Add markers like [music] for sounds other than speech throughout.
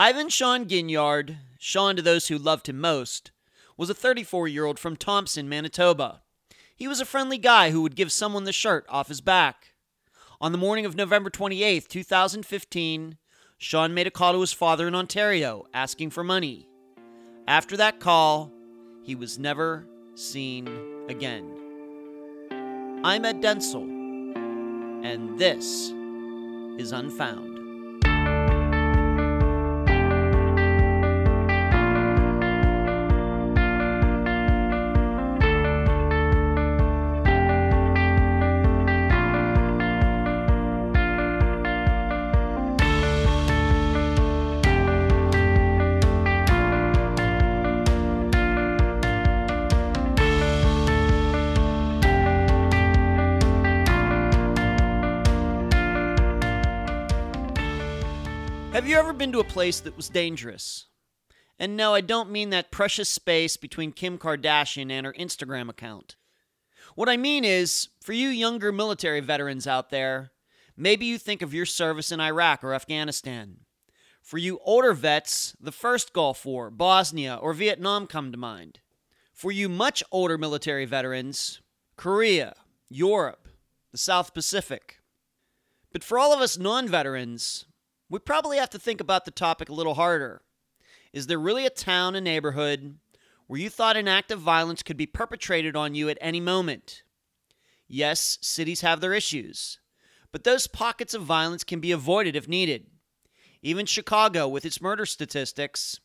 Ivan Sean Ginyard, Sean to those who loved him most, was a 34 year old from Thompson, Manitoba. He was a friendly guy who would give someone the shirt off his back. On the morning of November 28, 2015, Sean made a call to his father in Ontario asking for money. After that call, he was never seen again. I'm Ed Dentzel, and this is Unfound. Ever been to a place that was dangerous? And no, I don't mean that precious space between Kim Kardashian and her Instagram account. What I mean is, for you younger military veterans out there, maybe you think of your service in Iraq or Afghanistan. For you older vets, the first Gulf War, Bosnia, or Vietnam come to mind. For you much older military veterans, Korea, Europe, the South Pacific. But for all of us non veterans, we probably have to think about the topic a little harder. Is there really a town, a neighborhood, where you thought an act of violence could be perpetrated on you at any moment? Yes, cities have their issues, but those pockets of violence can be avoided if needed. Even Chicago, with its murder statistics,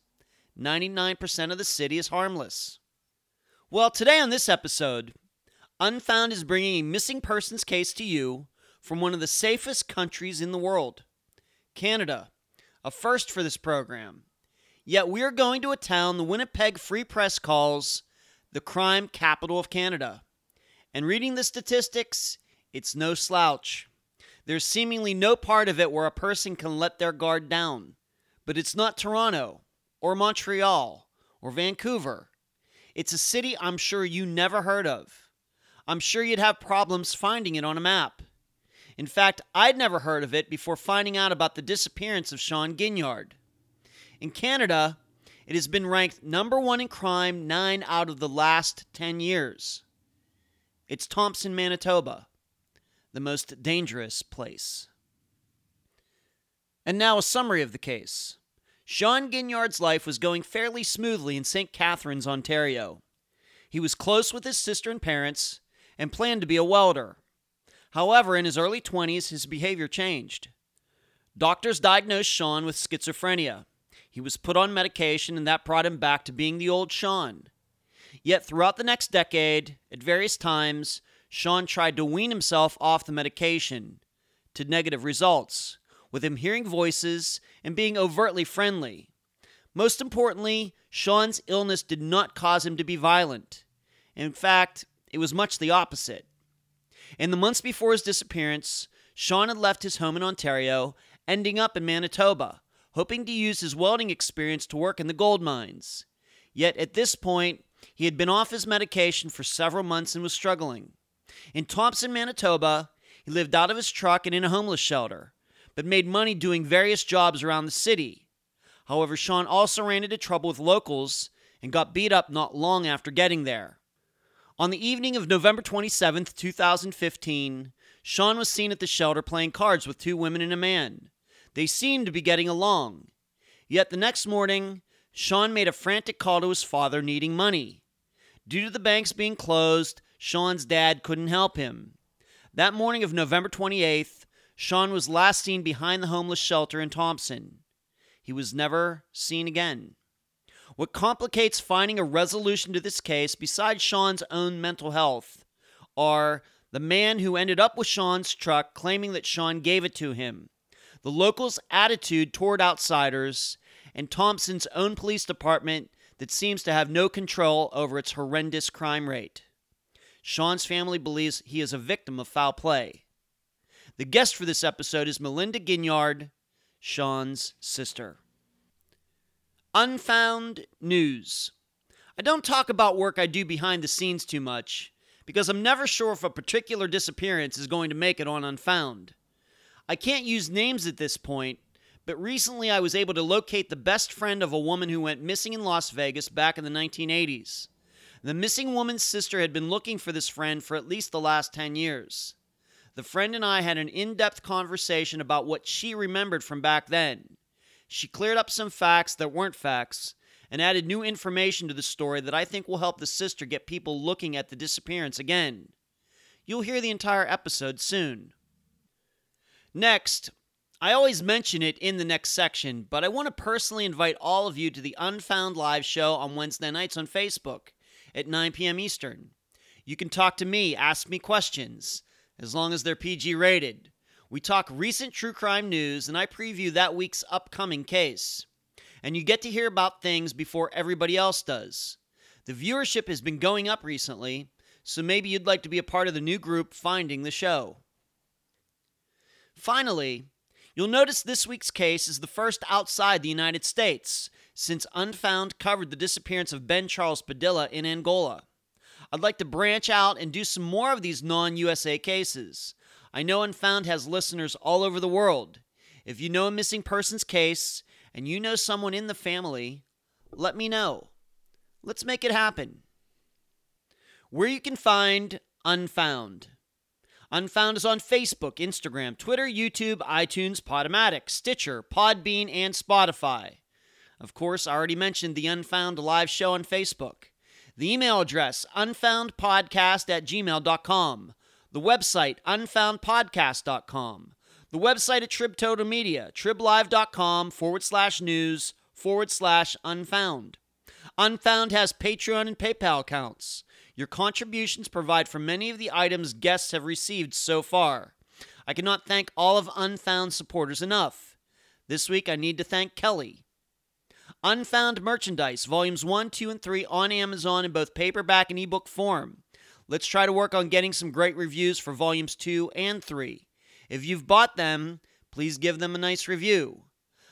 99% of the city is harmless. Well, today on this episode, Unfound is bringing a missing persons case to you from one of the safest countries in the world. Canada, a first for this program. Yet we are going to a town the Winnipeg Free Press calls the crime capital of Canada. And reading the statistics, it's no slouch. There's seemingly no part of it where a person can let their guard down. But it's not Toronto, or Montreal, or Vancouver. It's a city I'm sure you never heard of. I'm sure you'd have problems finding it on a map. In fact, I'd never heard of it before finding out about the disappearance of Sean Ginyard. In Canada, it has been ranked number one in crime nine out of the last 10 years. It's Thompson, Manitoba, the most dangerous place. And now a summary of the case. Sean Ginyard's life was going fairly smoothly in St. Catharines, Ontario. He was close with his sister and parents and planned to be a welder. However, in his early 20s, his behavior changed. Doctors diagnosed Sean with schizophrenia. He was put on medication, and that brought him back to being the old Sean. Yet, throughout the next decade, at various times, Sean tried to wean himself off the medication, to negative results, with him hearing voices and being overtly friendly. Most importantly, Sean's illness did not cause him to be violent. In fact, it was much the opposite. In the months before his disappearance, Sean had left his home in Ontario, ending up in Manitoba, hoping to use his welding experience to work in the gold mines. Yet at this point, he had been off his medication for several months and was struggling. In Thompson, Manitoba, he lived out of his truck and in a homeless shelter, but made money doing various jobs around the city. However, Sean also ran into trouble with locals and got beat up not long after getting there. On the evening of November 27, 2015, Sean was seen at the shelter playing cards with two women and a man. They seemed to be getting along. Yet the next morning, Sean made a frantic call to his father needing money. Due to the banks being closed, Sean's dad couldn't help him. That morning of November 28th, Sean was last seen behind the homeless shelter in Thompson. He was never seen again. What complicates finding a resolution to this case, besides Sean's own mental health, are the man who ended up with Sean's truck claiming that Sean gave it to him, the locals' attitude toward outsiders, and Thompson's own police department that seems to have no control over its horrendous crime rate. Sean's family believes he is a victim of foul play. The guest for this episode is Melinda Ginyard, Sean's sister. Unfound News. I don't talk about work I do behind the scenes too much because I'm never sure if a particular disappearance is going to make it on Unfound. I can't use names at this point, but recently I was able to locate the best friend of a woman who went missing in Las Vegas back in the 1980s. The missing woman's sister had been looking for this friend for at least the last 10 years. The friend and I had an in depth conversation about what she remembered from back then. She cleared up some facts that weren't facts and added new information to the story that I think will help the sister get people looking at the disappearance again. You'll hear the entire episode soon. Next, I always mention it in the next section, but I want to personally invite all of you to the Unfound Live show on Wednesday nights on Facebook at 9 p.m. Eastern. You can talk to me, ask me questions, as long as they're PG rated. We talk recent true crime news, and I preview that week's upcoming case. And you get to hear about things before everybody else does. The viewership has been going up recently, so maybe you'd like to be a part of the new group finding the show. Finally, you'll notice this week's case is the first outside the United States, since Unfound covered the disappearance of Ben Charles Padilla in Angola. I'd like to branch out and do some more of these non USA cases. I know Unfound has listeners all over the world. If you know a missing persons case and you know someone in the family, let me know. Let's make it happen. Where you can find Unfound. Unfound is on Facebook, Instagram, Twitter, YouTube, iTunes, Podomatic, Stitcher, Podbean, and Spotify. Of course, I already mentioned the Unfound live show on Facebook. The email address, unfoundpodcast at gmail.com. The website, unfoundpodcast.com. The website at Trib Media, triblive.com forward slash news forward slash unfound. Unfound has Patreon and PayPal accounts. Your contributions provide for many of the items guests have received so far. I cannot thank all of Unfound supporters enough. This week I need to thank Kelly. Unfound Merchandise, Volumes 1, 2, and 3 on Amazon in both paperback and ebook form. Let's try to work on getting some great reviews for volumes 2 and 3. If you've bought them, please give them a nice review.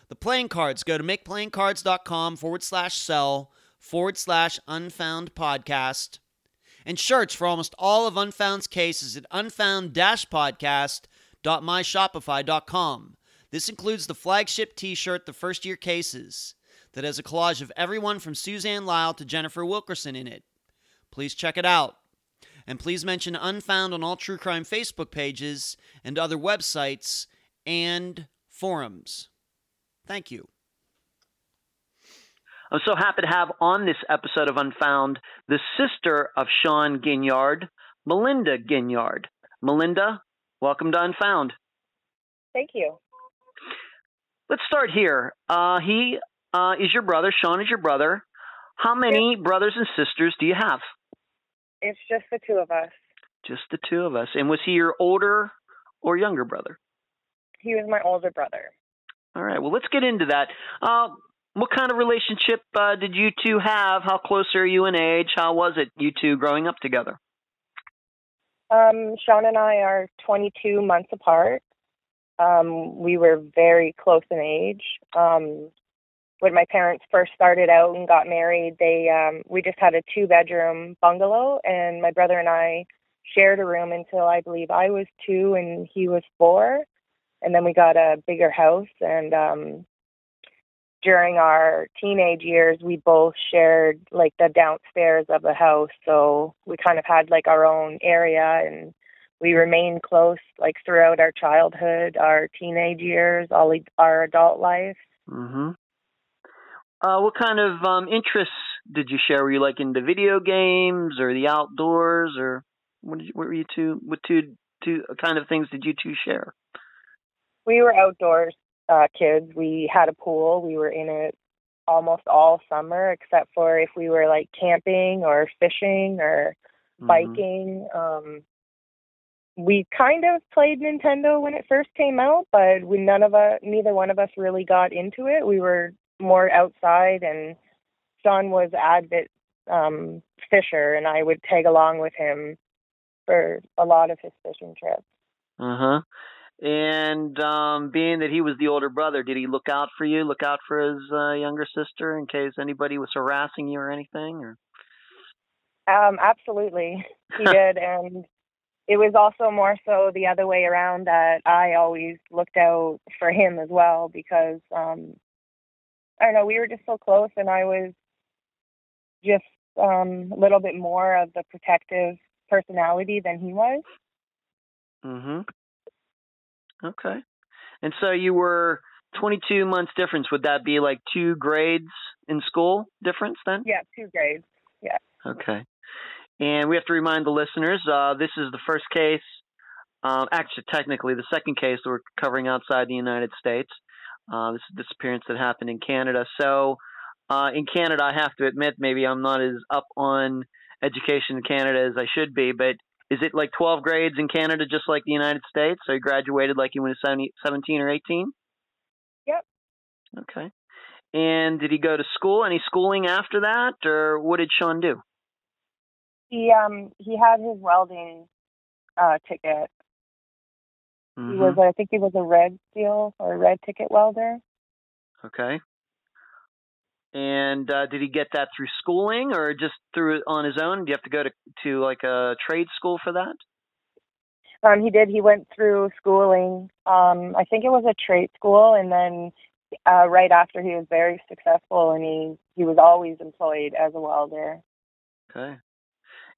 The playing cards go to makeplayingcards.com forward slash sell forward slash unfound podcast. And shirts for almost all of Unfound's cases at unfound podcast.myshopify.com. This includes the flagship t shirt, The First Year Cases, that has a collage of everyone from Suzanne Lyall to Jennifer Wilkerson in it. Please check it out. And please mention Unfound on all true crime Facebook pages and other websites and forums. Thank you. I'm so happy to have on this episode of Unfound the sister of Sean Ginyard, Melinda Ginyard. Melinda, welcome to Unfound. Thank you. Let's start here. Uh, he uh, is your brother. Sean is your brother. How many brothers and sisters do you have? It's just the two of us. Just the two of us. And was he your older or younger brother? He was my older brother. All right. Well, let's get into that. Uh, what kind of relationship uh, did you two have? How close are you in age? How was it, you two growing up together? Um, Sean and I are 22 months apart. Um, we were very close in age. Um, when my parents first started out and got married, they um, we just had a two bedroom bungalow, and my brother and I shared a room until I believe I was two and he was four, and then we got a bigger house. And um, during our teenage years, we both shared like the downstairs of the house, so we kind of had like our own area and we remained close like throughout our childhood, our teenage years, all our adult life. Mhm. Uh, what kind of um, interests did you share? Were you like into video games or the outdoors, or what, did you, what were you two? What two two kind of things did you two share? We were outdoors uh, kids. We had a pool. We were in it almost all summer, except for if we were like camping or fishing or Mhm. biking. Um, we kind of played Nintendo when it first came out, but we none of us, neither one of us really got into it. We were more outside, and Sean was avid um, fisher, and I would tag along with him for a lot of his fishing trips. Uh huh. And um, being that he was the older brother, did he look out for you? Look out for his uh, younger sister in case anybody was harassing you or anything? Or Um, absolutely, [laughs] he did, and it was also more so the other way around that I always looked out for him as well because um I don't know, we were just so close and I was just um a little bit more of the protective personality than he was. Mhm. Okay. And so you were 22 months difference. Would that be like two grades in school difference then? Yeah, two grades. Yeah. Okay. And we have to remind the listeners uh, this is the first case, uh, actually, technically, the second case that we're covering outside the United States. Uh, this is a disappearance that happened in Canada. So, uh, in Canada, I have to admit, maybe I'm not as up on education in Canada as I should be, but is it like 12 grades in Canada just like the United States? So, you graduated like you were 17 or 18? Yep. Okay. And did he go to school? Any schooling after that, or what did Sean do? He um he had his welding uh ticket. Mm-hmm. He was I think he was a Red Seal or a red ticket welder. Okay. And uh, did he get that through schooling or just through on his own? Do you have to go to to like a trade school for that? Um, he did. He went through schooling. Um, I think it was a trade school, and then uh, right after he was very successful, and he he was always employed as a welder. Okay.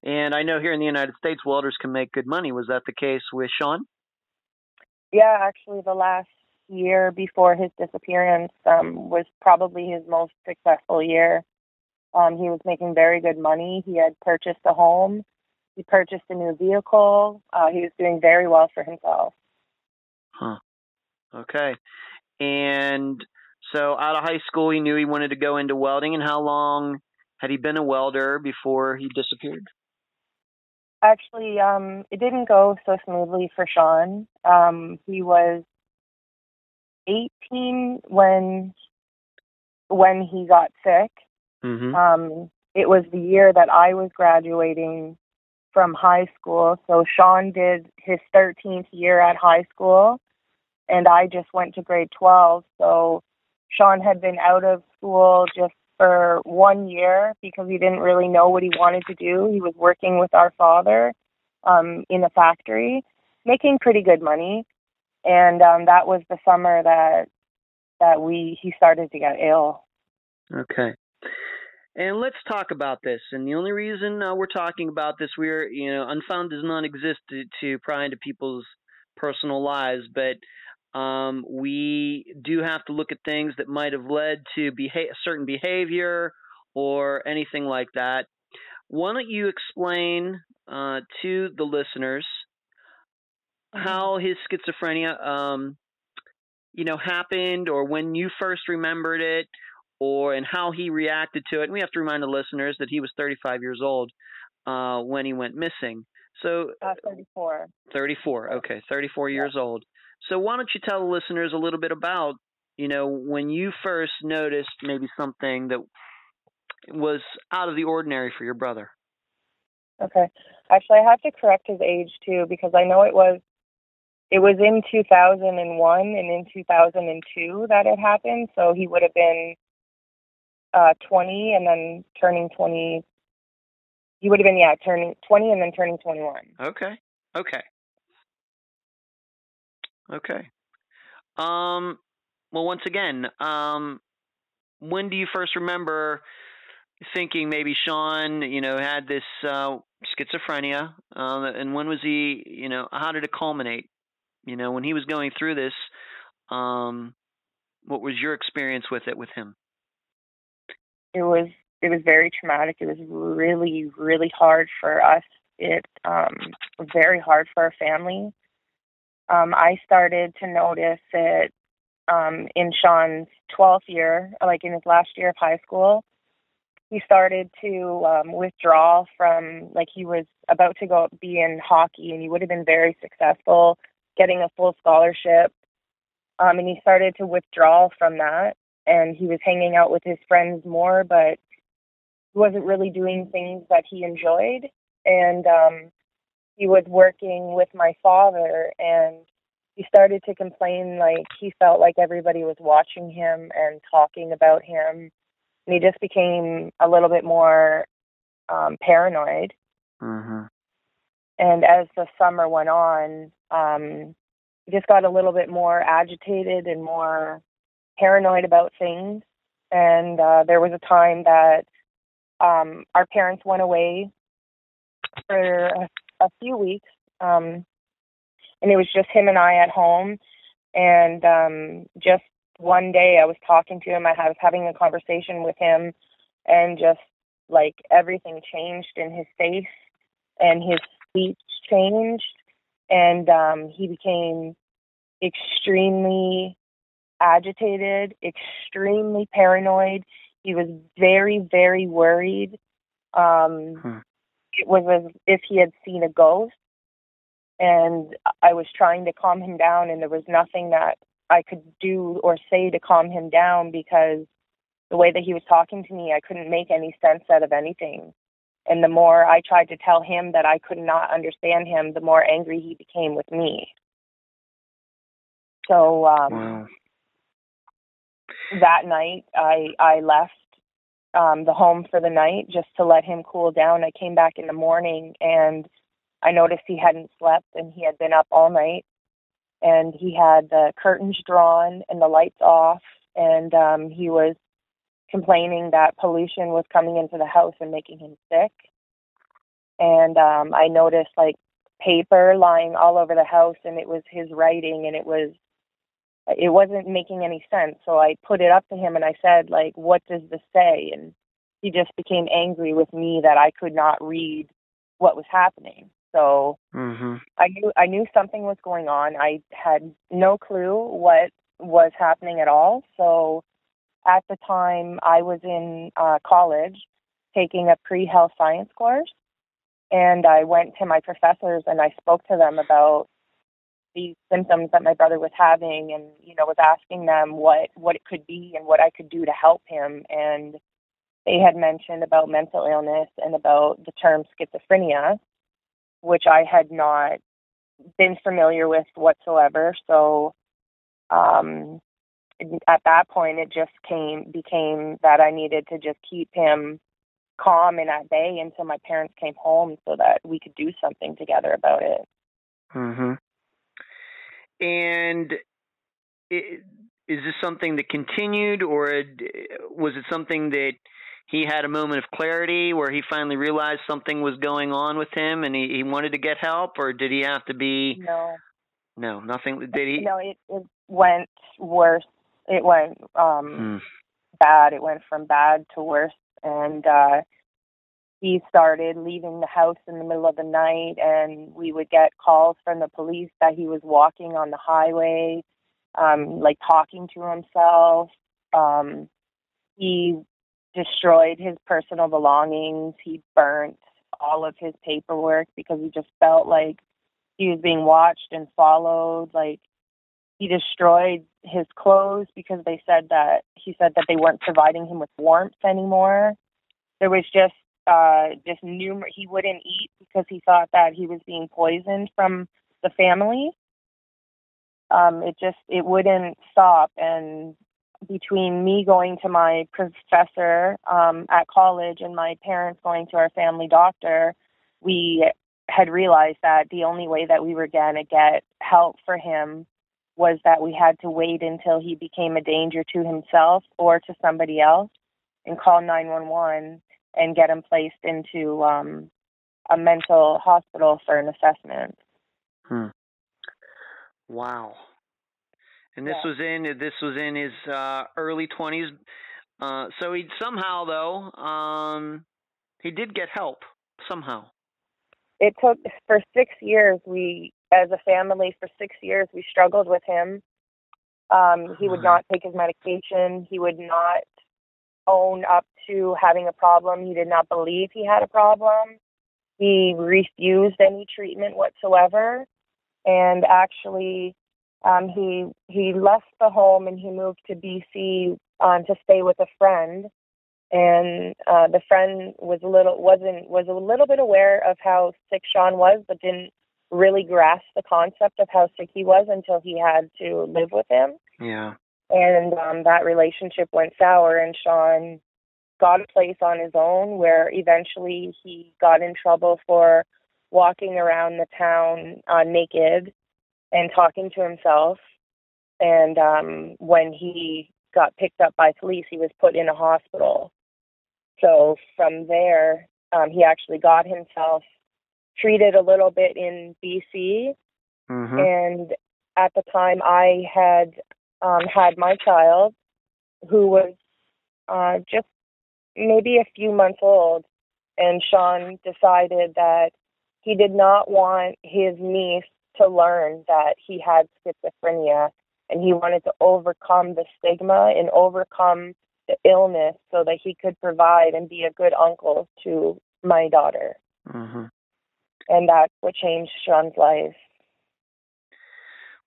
And I know here in the United States, welders can make good money. Was that the case with Sean? Yeah, actually, the last year before his disappearance um, was probably his most successful year. Um, he was making very good money. He had purchased a home. He purchased a new vehicle. Uh, he was doing very well for himself. Huh. Okay. And so out of high school, he knew he wanted to go into welding. And how long had he been a welder before he disappeared? Actually, um, it didn't go so smoothly for Sean. Um, he was 18 when when he got sick. Mm-hmm. Um, it was the year that I was graduating from high school. So Sean did his 13th year at high school, and I just went to grade 12. So Sean had been out of school just for one year because he didn't really know what he wanted to do. He was working with our father um, in a factory, making pretty good money, and um, that was the summer that that we he started to get ill. Okay. And let's talk about this. And the only reason uh, we're talking about this, we're, you know, Unfound does not exist to, to pry into people's personal lives, but um, we do have to look at things that might have led to beha- certain behavior or anything like that. Why don't you explain uh, to the listeners how his schizophrenia, um, you know, happened, or when you first remembered it, or and how he reacted to it. And we have to remind the listeners that he was 35 years old uh, when he went missing. So uh, 34. 34. Okay, 34 years yeah. old. So why don't you tell the listeners a little bit about, you know, when you first noticed maybe something that was out of the ordinary for your brother? Okay. Actually, I have to correct his age too because I know it was it was in 2001 and in 2002 that it happened, so he would have been uh 20 and then turning 20 he would have been yeah turning 20 and then turning 21 okay okay okay um well once again um when do you first remember thinking maybe sean you know had this uh schizophrenia uh, and when was he you know how did it culminate you know when he was going through this um what was your experience with it with him it was it was very traumatic. It was really really hard for us. It um very hard for our family. Um, I started to notice it um, in Sean's 12th year, like in his last year of high school. He started to um, withdraw from, like, he was about to go be in hockey and he would have been very successful getting a full scholarship. Um, and he started to withdraw from that and he was hanging out with his friends more, but he wasn't really doing things that he enjoyed. And um, he was working with my father, and he started to complain like he felt like everybody was watching him and talking about him. And he just became a little bit more um, paranoid. Mm-hmm. and as the summer went on, um, just got a little bit more agitated and more paranoid about things. And uh, there was a time that um, our parents went away for a, a few weeks, um, and it was just him and I at home. And um, just one day, I was talking to him. I was having a conversation with him, and just like everything changed in his face, and his speech changed, and um, he became extremely agitated, extremely paranoid. He was very, very worried. Um, hmm. It was as if he had seen a ghost. And I was trying to calm him down, and there was nothing that I could do or say to calm him down because the way that he was talking to me, I couldn't make any sense out of anything. And the more I tried to tell him that I could not understand him, the more angry he became with me. So um, wow. that night, I I left um, the home for the night just to let him cool down. I came back in the morning and I noticed he hadn't slept and he had been up all night and he had the curtains drawn and the lights off and um, he was complaining that pollution was coming into the house and making him sick. And um, I noticed like paper lying all over the house, and it was his writing, and it was it wasn't making any sense. So I put it up to him and I said, like, what does this say? And he just became angry with me that I could not read what was happening. So mm-hmm. I knew I knew something was going on. I had no clue what was happening at all. So at the time I was in uh, college taking a pre-health science course and I went to my professors and I spoke to them about these symptoms that my brother was having and you know was asking them what what it could be and what I could do to help him and they had mentioned about mental illness and about the term schizophrenia which I had not been familiar with whatsoever so um at that point it just came became that I needed to just keep him calm and at bay until my parents came home so that we could do something together about it. Mhm. And it, is this something that continued or was it something that he had a moment of clarity where he finally realized something was going on with him and he, he wanted to get help or did he have to be No. No, nothing did he No, it, it went worse it went um hmm. bad. It went from bad to worse and uh he started leaving the house in the middle of the night and we would get calls from the police that he was walking on the highway um like talking to himself. Um he destroyed his personal belongings. He burnt all of his paperwork because he just felt like he was being watched and followed. Like he destroyed his clothes because they said that he said that they weren't providing him with warmth anymore. There was just uh just numerous he wouldn't eat because he thought that he was being poisoned from the family. Um it just it wouldn't stop and between me going to my professor um at college and my parents going to our family doctor, we had realized that the only way that we were going to get help for him was that we had to wait until he became a danger to himself or to somebody else and call 911 and get him placed into um, a mental hospital for an assessment. Hmm. Wow. And this yeah. was in this was in his uh, early 20s. Uh, so he somehow though um, he did get help somehow. It took for six years. We as a family for six years we struggled with him um he would [laughs] not take his medication he would not own up to having a problem he did not believe he had a problem he refused any treatment whatsoever and actually um he he left the home and he moved to BC um to stay with a friend and uh the friend was a little wasn't was a little bit aware of how sick Sean was but didn't really grasp the concept of how sick he was until he had to live with him. Yeah. And um, that relationship went sour, and Sean got a place on his own where eventually he got in trouble for walking around the town uh, naked and talking to himself. And um, when he got picked up by police, he was put in a hospital. So from there, um, he actually got himself treated a little bit in BC. Mm-hmm. And at the time, I had um, had my child, who was uh, just maybe a few months old. And Sean decided that he did not want his niece to learn that he had schizophrenia and he wanted to overcome the stigma and overcome the illness so that he could provide and be a good uncle to my daughter. Mm-hmm. And that's what changed Sean's life.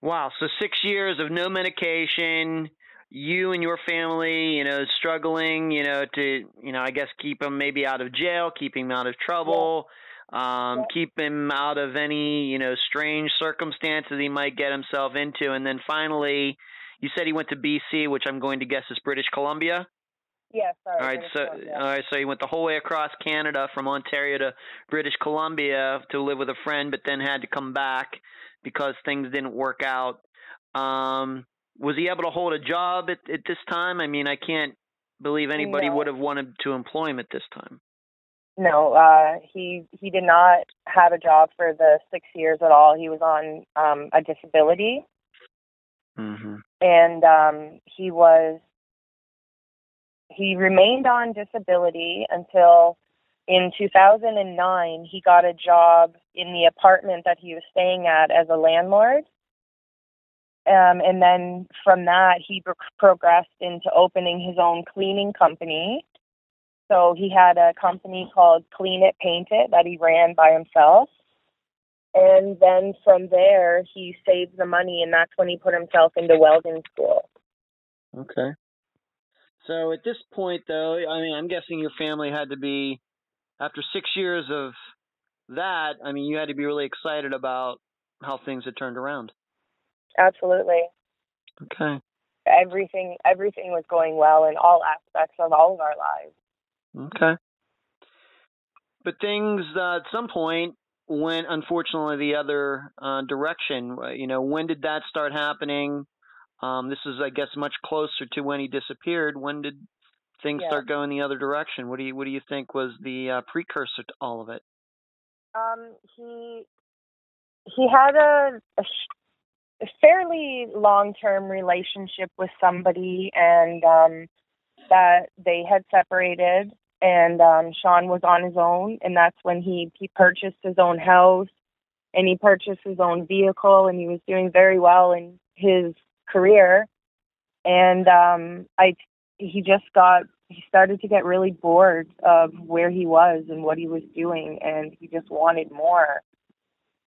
Wow. So six years of no medication, you and your family, you know, struggling, you know, to, you know, I guess keep him maybe out of jail, keep him out of trouble. Yeah um, keep him out of any you know strange circumstances he might get himself into. And then finally, you said he went to BC, which I'm going to guess is British Columbia. Yes. Sorry, all right. British So Columbia. all right. So he went the whole way across Canada from Ontario to British Columbia to live with a friend, but then had to come back because things didn't work out. Um, was he able to hold a job at, at this time? I mean, I can't believe anybody no. would have wanted to employ him at this time. No, uh, he he did not have a job for the six years at all. He was on um, a disability, mm-hmm. and um, he was he remained on disability until in 2009 he got a job in the apartment that he was staying at as a landlord. Um, and then from that, he pro- progressed into opening his own cleaning company so he had a company called Clean It, Paint It that he ran by himself. And then from there, he saved the money, and that's when he put himself into welding school. Okay. So at this point, though, I mean, I'm guessing your family had to be, after six years of that, I mean, you had to be really excited about how things had turned around. Absolutely. Okay. Everything, everything was going well in all aspects of all of our lives. Okay. But things uh, at some point went, unfortunately, the other uh, direction. You know, when did that start happening? Um, this is, I guess, much closer to when he disappeared. When did things yeah. start going the other direction? What do you What do you think was the uh, precursor to all of it? Um, he he had a, a, a fairly long term relationship with somebody, and um, that they had separated and um Sean was on his own and that's when he he purchased his own house and he purchased his own vehicle and he was doing very well in his career and um I he just got he started to get really bored of where he was and what he was doing and he just wanted more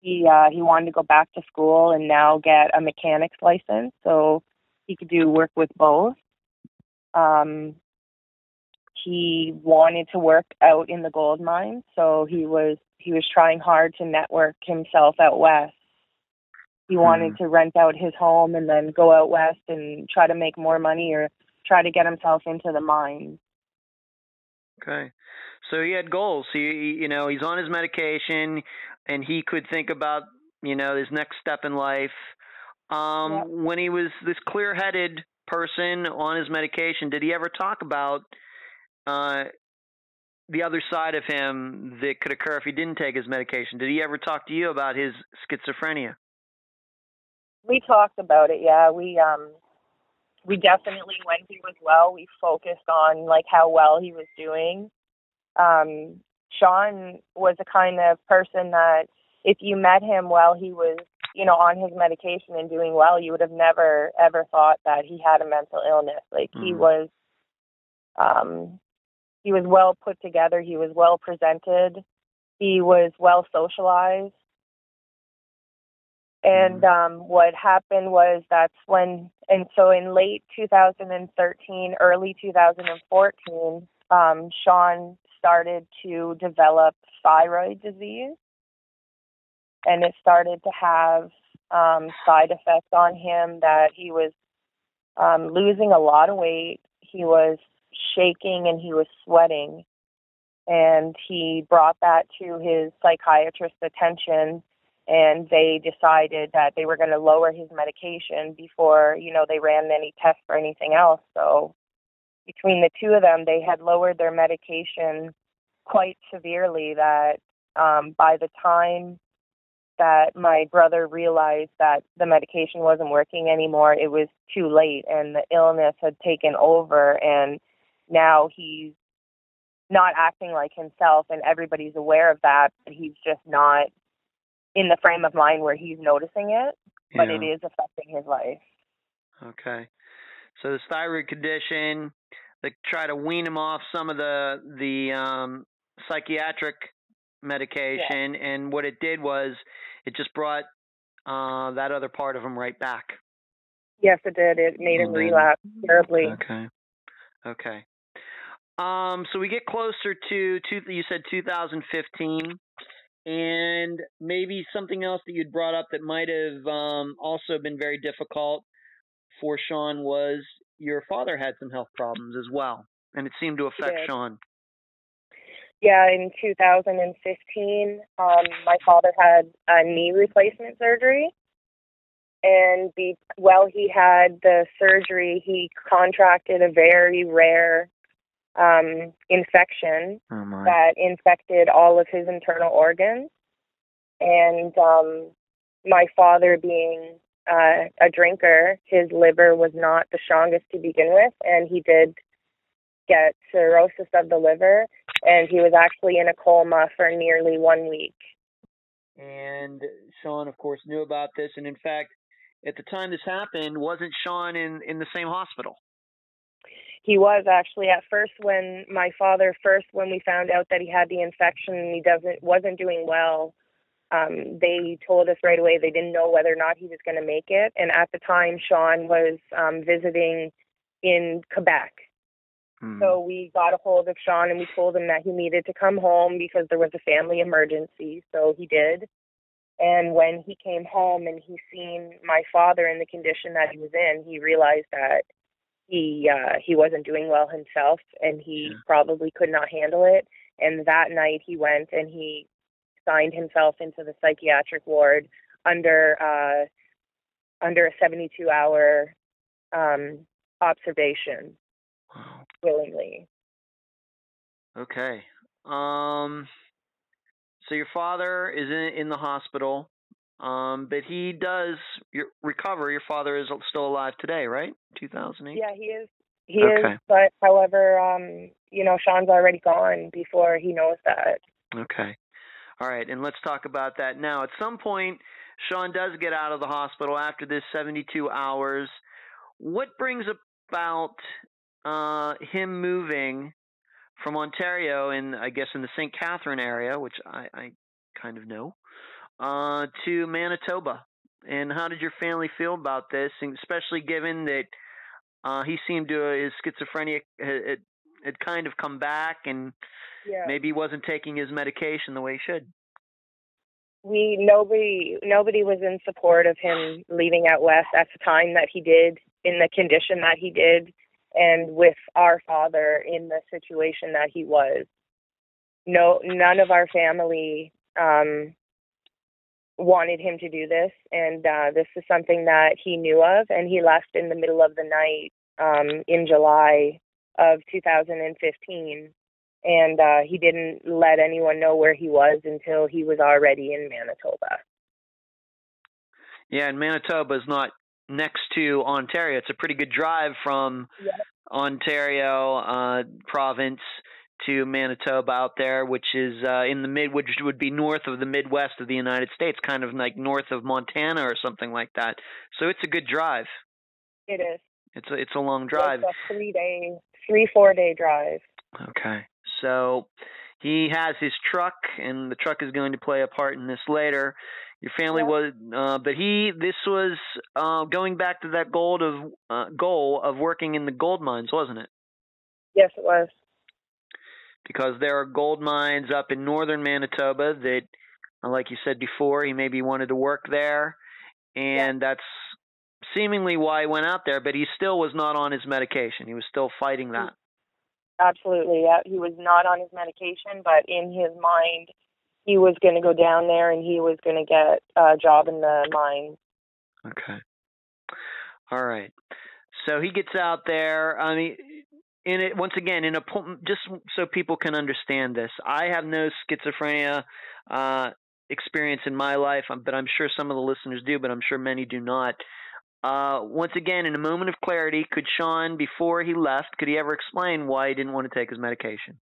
he uh he wanted to go back to school and now get a mechanic's license so he could do work with both um he wanted to work out in the gold mine, so he was he was trying hard to network himself out west. He wanted Hmm. to rent out his home and then go out west and try to make more money or try to get himself into the mine. Okay. So he had goals. He, you know, he's on his medication, and he could think about, you know, his next step in life. Um, Yep. When he was this clear-headed person on his medication, did he ever talk about uh, the other side of him that could occur if he didn't take his medication? Did he ever talk to you about his schizophrenia? We talked about it, yeah. We um we definitely when he was well, we focused on like how well he was doing. Um Sean was a kind of person that if you met him while he was, you know, on his medication and doing well, you would have never ever thought that he had a mental illness. Like he Mhm. was um he was well put together, he was well presented, he was well socialized. And um, what happened was that's when, and so in late 2013, early 2014, um, Sean started to develop thyroid disease. And it started to have um, side effects on him that he was um, losing a lot of weight. He was shaking and he was sweating. and he brought that to his psychiatrist's attention and they decided that they were going to lower his medication before you know they ran any tests or anything else. So between the two of them they had lowered their medication quite severely that um by the time that my brother realized that the medication wasn't working anymore it was too late and the illness had taken over and now he's not acting like himself and everybody's aware of that but he's just not in the frame of mind where he's noticing it but Yeah. it is affecting his life Okay. So this thyroid condition, they try to wean him off some of the the um, psychiatric medication, and what it did was it just brought uh, that other part of him right back. yes it did it made him relapse terribly Okay. Okay. Um, so we get closer to two. You said 2015, and maybe something else that you'd brought up that might have um, also been very difficult for Sean was your father had some health problems as well, and it seemed to affect. Sean. Yeah, in 2015, um, my father had a knee replacement surgery. And be, while he had the surgery, he contracted a very rare um, infection Oh that infected all of his internal organs. And um, my father, being uh, a drinker, his liver was not the strongest to begin with, and he did get cirrhosis of the liver, and he was actually in a coma for nearly one week. And Sean, of course, knew about this, and in fact, at the time this happened, wasn't Sean in in the same hospital? He was actually at first when my father first when we found out that he had the infection and he doesn't wasn't doing well. Um, they told us right away they didn't know whether or not he was going to make it. And at the time, Sean was um, visiting in Quebec. Hmm. So we got a hold of Sean and we told him that he needed to come home because there was a family emergency. So he did. And when he came home and he seen my father in the condition that he was in, he realized that he uh he wasn't doing well himself and he Yeah. probably could not handle it. And that night he went and he signed himself into the psychiatric ward under uh under a 72 hour um observation Wow. willingly. Okay. Um. So your father is in in the hospital, um, but he does your, recover. Your father is still alive today, right? 2008. Yeah, he is. He Okay. is, but however, um, you know, Sean's already gone before he knows that. Okay. All right, and let's talk about that now. At some point, Sean does get out of the hospital after this 72 hours. What brings about uh, him moving from Ontario, in I guess in the St. Catherine area, which I, I kind of know, uh, to Manitoba? And how did your family feel about this, and especially given that uh, he seemed to his schizophrenia had, had, had kind of come back and Yeah. maybe he wasn't taking his medication the way he should. we nobody nobody was in support of him leaving out west at the time that he did in the condition that he did and with our father in the situation that he was no none of our family um wanted him to do this and uh this is something that he knew of and he left in the middle of the night um in July of 2015 and uh, he didn't let anyone know where he was until he was already in Manitoba. Yeah, and Manitoba is not next to Ontario. It's a pretty good drive from Yeah. Ontario uh, province to Manitoba out there, which is uh, in the mid, which would be north of the Midwest of the United States, kind of like north of Montana or something like that. So it's a good drive. It is. It's a, it's a long drive. It's a three day, three four day drive. Okay. So he has his truck, and the truck is going to play a part in this later. Your family Yeah. was, uh, but he. This was uh, going back to that goal of uh, goal of working in the gold mines, wasn't it? Yes, it was. Because there are gold mines up in northern Manitoba that, uh, like you said before, he maybe wanted to work there, and that's seemingly why he went out there. But he still was not on his medication. He was still fighting that. absolutely. Yeah, he was not on his medication, but in his mind, he was going to go down there and he was going to get a job in the mine. Okay. All right. So he gets out there. I mean, in it once again in a just so people can understand this. I have no schizophrenia uh, experience in my life, um, but I'm sure some of the listeners do, but I'm sure many do not. Uh, once again, in a moment of clarity, could Sean, before he left, could he ever explain why he didn't want to take his medication?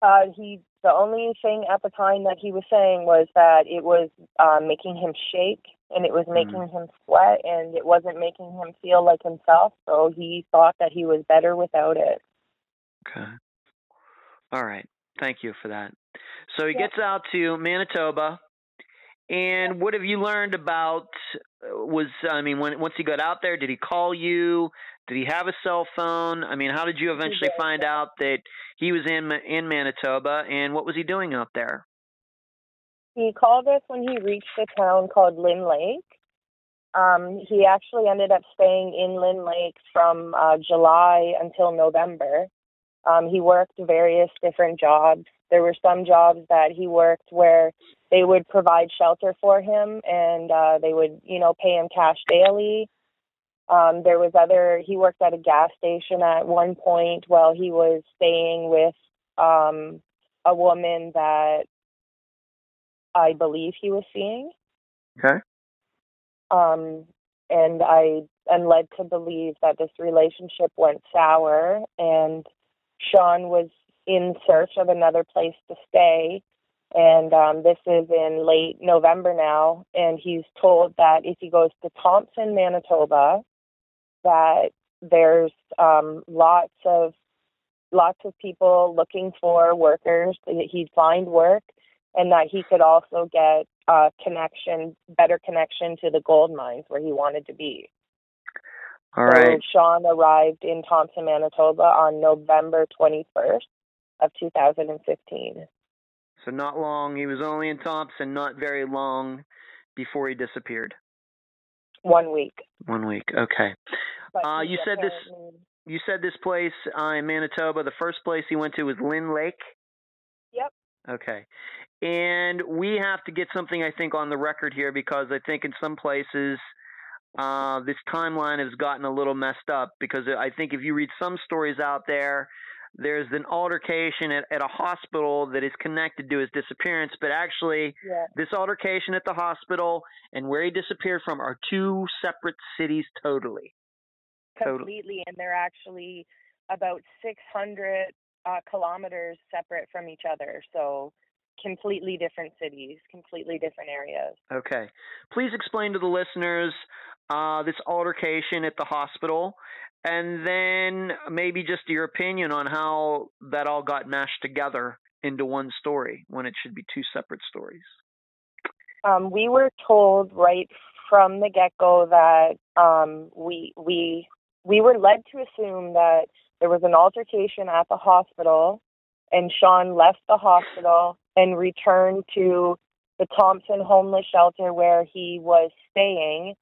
Uh, he the only thing at the time that he was saying was that it was uh, making him shake and it was mm-hmm. making mm. him sweat and it wasn't making him feel like himself. So he thought that he was better without it. Okay. All right. Thank you for that. So he gets out to Manitoba. And what have you learned about uh, was I mean when once he got out there did he call you did he have a cell phone I mean how did you eventually find out that he was in in Manitoba and what was he doing out there he called us when he reached a town called Lynn Lake. Um, he actually ended up staying in Lynn Lake from uh, July until November. Um, he worked various different jobs. There were some jobs that he worked where they would provide shelter for him and uh, they would, you know, pay him cash daily. Um, there was other. He worked at a gas station at one point while he was staying with um, a woman that I believe he was seeing. Okay. Um, and I am led to believe that this relationship went sour, and Sean was in search of another place to stay. And um, this is in late November now, and he's told that if he goes to Thompson, Manitoba, that there's um, lots of lots of people looking for workers. He'd find work, and that he could also get a connection, better connection to the gold mines where he wanted to be. All right. So Sean arrived in Thompson, Manitoba on November 21st of 2015. So not long. He was only in Thompson, not very long before he disappeared. One week. One week. Okay. Uh, you said this. You said this place uh, in Manitoba. The first place he went to was Lynn Lake. Yep. Okay. And we have to get something, I think, on the record here because I think in some places uh, this timeline has gotten a little messed up. Because I think if you read some stories out there, there's an altercation at, at a hospital that is connected to his disappearance, but actually, yeah. this altercation at the hospital and where he disappeared from are two separate cities totally. Completely, totally. and they're actually about 600 uh, kilometers separate from each other. So completely different cities, completely different areas. Okay. Please explain to the listeners uh, this altercation at the hospital and then maybe just your opinion on how that all got mashed together into one story when it should be two separate stories. Um, we were told right from the get go that um, we we we were led to assume that there was an altercation at the hospital, and Sean left the hospital and returned to the Thompson homeless shelter where he was staying,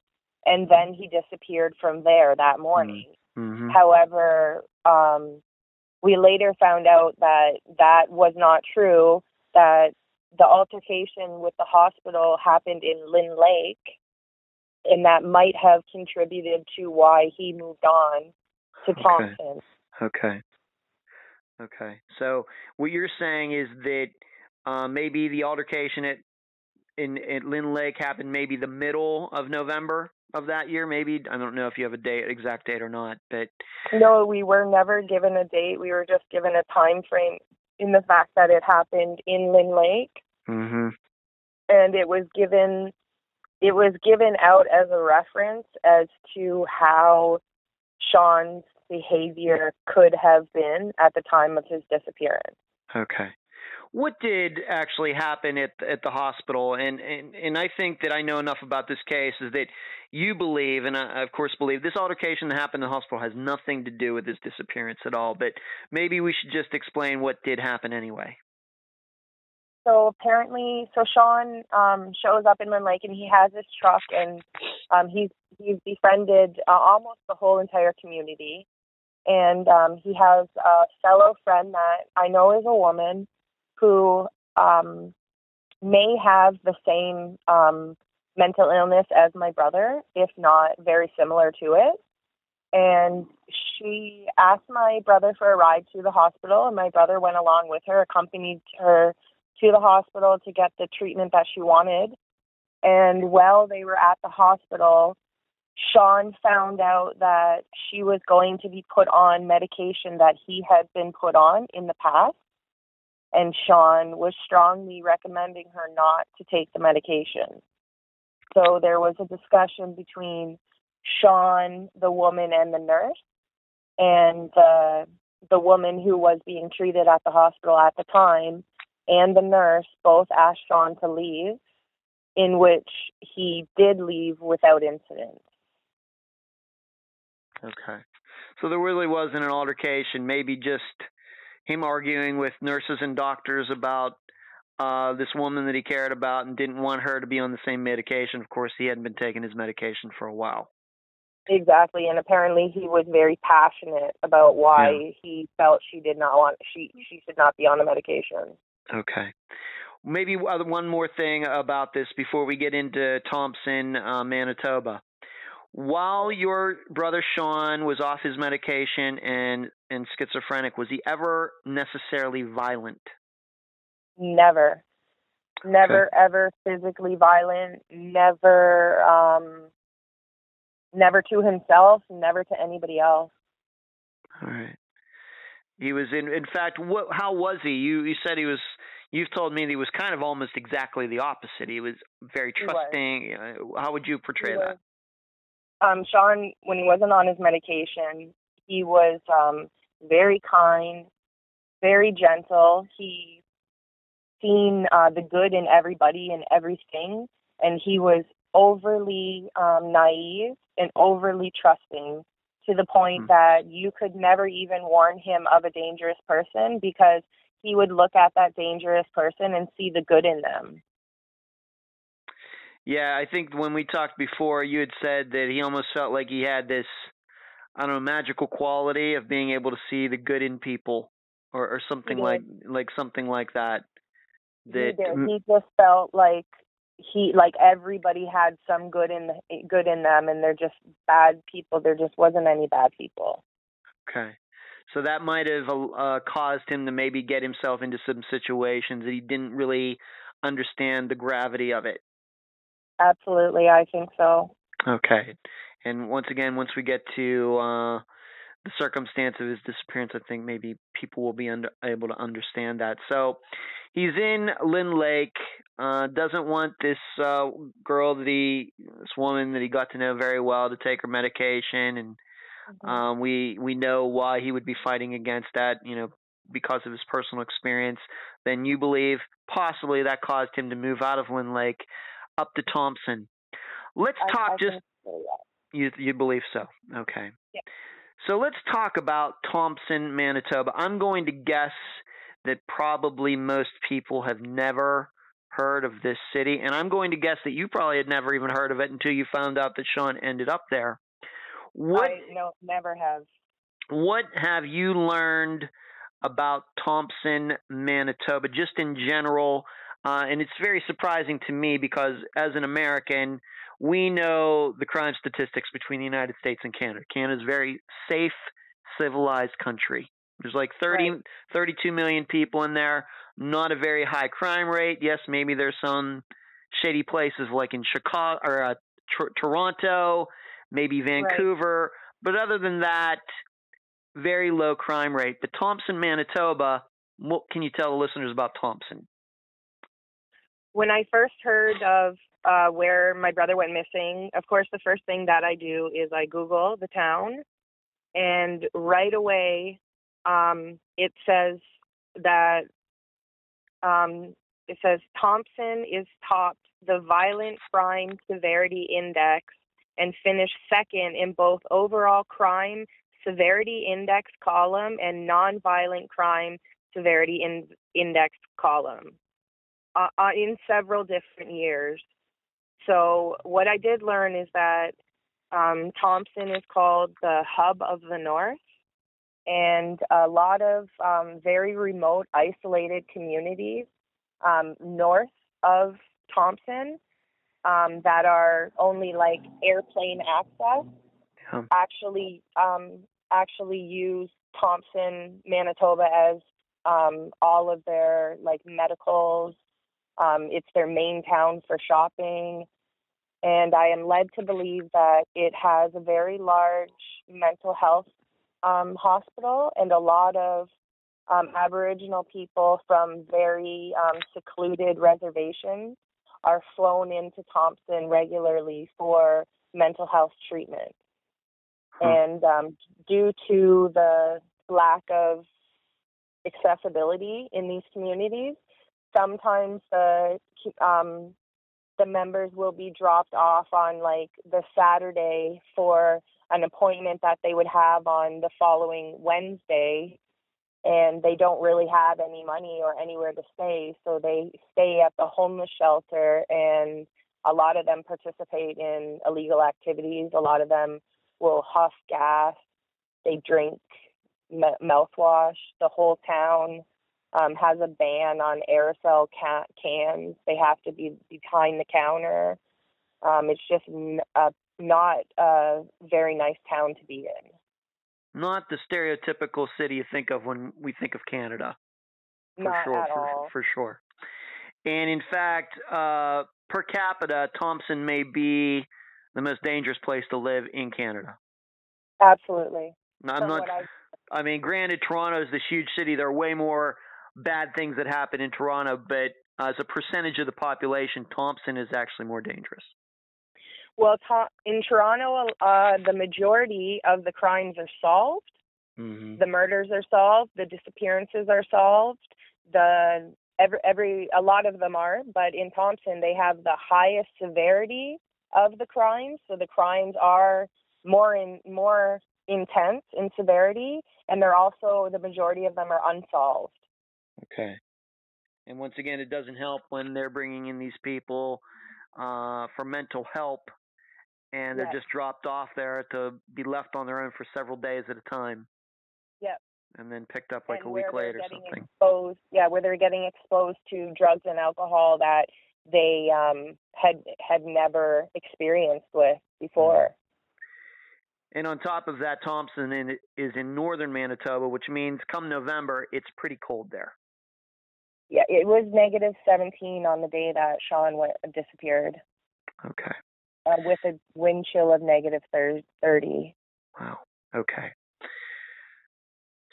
and then he disappeared from there that morning. Mm-hmm. However, um, we later found out that that was not true, that the altercation with the hospital happened in Lynn Lake, and that might have contributed to why he moved on to Thompson. Okay. Okay. Okay. So what you're saying is that uh, maybe the altercation at in at Lynn Lake happened maybe the middle of November of that year. Maybe I don't know if you have a date, exact date or not, but no, we were never given a date. We were just given a time frame in the fact that it happened in Lynn Lake, mm-hmm. and it was given it was given out as a reference as to how Sean's behavior could have been at the time of his disappearance. Okay. What did actually happen at at the hospital? And, and and I think that I know enough about this case is that you believe, and I of course believe, this altercation that happened in the hospital has nothing to do with his disappearance at all. But maybe we should just explain what did happen anyway. So apparently, so Sean um, shows up in Lynn Lake and he has his truck and um, he's he's befriended uh, almost the whole entire community. and um, he has a fellow friend that I know is a woman who um, may have the same um, mental illness as my brother, if not very similar to it. And she asked my brother for a ride to the hospital, and my brother went along with her, accompanied her to the hospital to get the treatment that she wanted. And while they were at the hospital, Sean found out that she was going to be put on medication that he had been put on in the past. And Sean was strongly recommending her not to take the medication. So there was a discussion between Sean, the woman, and the nurse. And uh, the woman who was being treated at the hospital at the time and the nurse both asked Sean to leave, in which he did leave without incident. Okay. So there really wasn't an altercation, maybe just him arguing with nurses and doctors about uh, this woman that he cared about and didn't want her to be on the same medication. Of course, he hadn't been taking his medication for a while. Exactly, and apparently he was very passionate about why yeah. he felt she did not want she she should not be on the medication. Okay. Maybe one more thing about this before we get into Thompson, uh, Manitoba while your brother Sean was off his medication and and schizophrenic, was he ever necessarily violent? Never. Never okay. ever physically violent, never um never to himself, never to anybody else. All right. He was in in fact what how was he? You you said he was you've told me he was kind of almost exactly the opposite. He was very trusting. Was. How would you portray that? Um, Sean, when he wasn't on his medication, he was um, very kind, very gentle. He seen uh, the good in everybody and everything, and he was overly um, naive and overly trusting to the point mm-hmm. that you could never even warn him of a dangerous person because he would look at that dangerous person and see the good in them. Yeah, I think when we talked before, you had said that he almost felt like he had this, I don't know, magical quality of being able to see the good in people, or, or something like like something like that. That he, he just felt like he like everybody had some good in good in them, and they're just bad people. There just wasn't any bad people. Okay. So that might have uh, caused him to maybe get himself into some situations that he didn't really understand the gravity of it. Absolutely, I think so. Okay. And once again, once we get to uh, the circumstance of his disappearance, I think maybe people will be under, able to understand that. So he's in Lynn Lake, uh, doesn't want this uh, girl that he, this woman that he got to know very well, to take her medication, and mm-hmm. um, we we know why he would be fighting against that. You know, because of his personal experience. Then you believe possibly that caused him to move out of Lynn Lake up to Thompson. Let's talk I, I just. You you believe so? Okay. Yeah. So let's talk about Thompson, Manitoba. I'm going to guess that probably most people have never heard of this city, and I'm going to guess that you probably had never even heard of it until you found out that Sean ended up there. What? I no, never have. What have you learned about Thompson, Manitoba, just in general? Uh, and it's very surprising to me because as an American, we know the crime statistics between the United States and Canada. Canada's a very safe, civilized country. There's like 30, right. 32 million people in there. Not a very high crime rate. Yes, maybe there's some shady places like in Chicago or uh, tr- Toronto, maybe Vancouver. Right. But other than that, very low crime rate. But Thompson, Manitoba, what can you tell the listeners about Thompson? When I first heard of uh, where my brother went missing, of course, the first thing that I do is I Google the town, and right away, um, it says that um, it says Thompson is topped the violent crime severity index and finished second in both overall crime severity index column and nonviolent crime severity in, index column uh, uh, in several different years. So what I did learn is that um, Thompson is called the hub of the North, and a lot of um, very remote, isolated communities um, north of Thompson um, that are only like airplane access Yeah. actually um, actually use Thompson, Manitoba as um, all of their like medicals. Um, it's their main town for shopping, and I am led to believe that it has a very large mental health um, hospital and a lot of um, Aboriginal people from very um, secluded reservations are flown into Thompson regularly for mental health treatment. Hmm. And um, due to the lack of accessibility in these communities, sometimes the um, the members will be dropped off on like the Saturday for an appointment that they would have on the following Wednesday and they don't really have any money or anywhere to stay so they stay at the homeless shelter and a lot of them participate in illegal activities. A lot of them will huff gas they drink mouthwash the whole town um, has a ban on aerosol ca- cans they have to be behind the counter um, it's just n- not a very nice town to be in Not the stereotypical city you think of when we think of Canada. For not sure, at for, all for sure. And in fact, uh, per capita, Thompson may be the most dangerous place to live in Canada. absolutely I'm From not. I I mean, granted, Toronto is this huge city. There are way more bad things that happen in Toronto, but as a percentage of the population, Thompson is actually more dangerous. Well, in Toronto, uh, the majority of the crimes are solved. Mm-hmm. The murders are solved. The disappearances are solved. The every every a lot of them are, but in Thompson, they have the highest severity of the crimes. So the crimes are more in more intense in severity, and they're also the majority of them are unsolved. Okay. And once again, it doesn't help when they're bringing in these people uh, for mental help, and they're Yes. just dropped off there to be left on their own for several days at a time. Yep. And then picked up like and a week later or something. exposed yeah where they're getting exposed to drugs and alcohol that they um had had never experienced with before And on top of that, Thompson in, is in northern Manitoba, which means come November, it's pretty cold there. Yeah it was negative 17 on the day that sean went disappeared Okay. uh, with a wind chill of 30 Wow. Okay.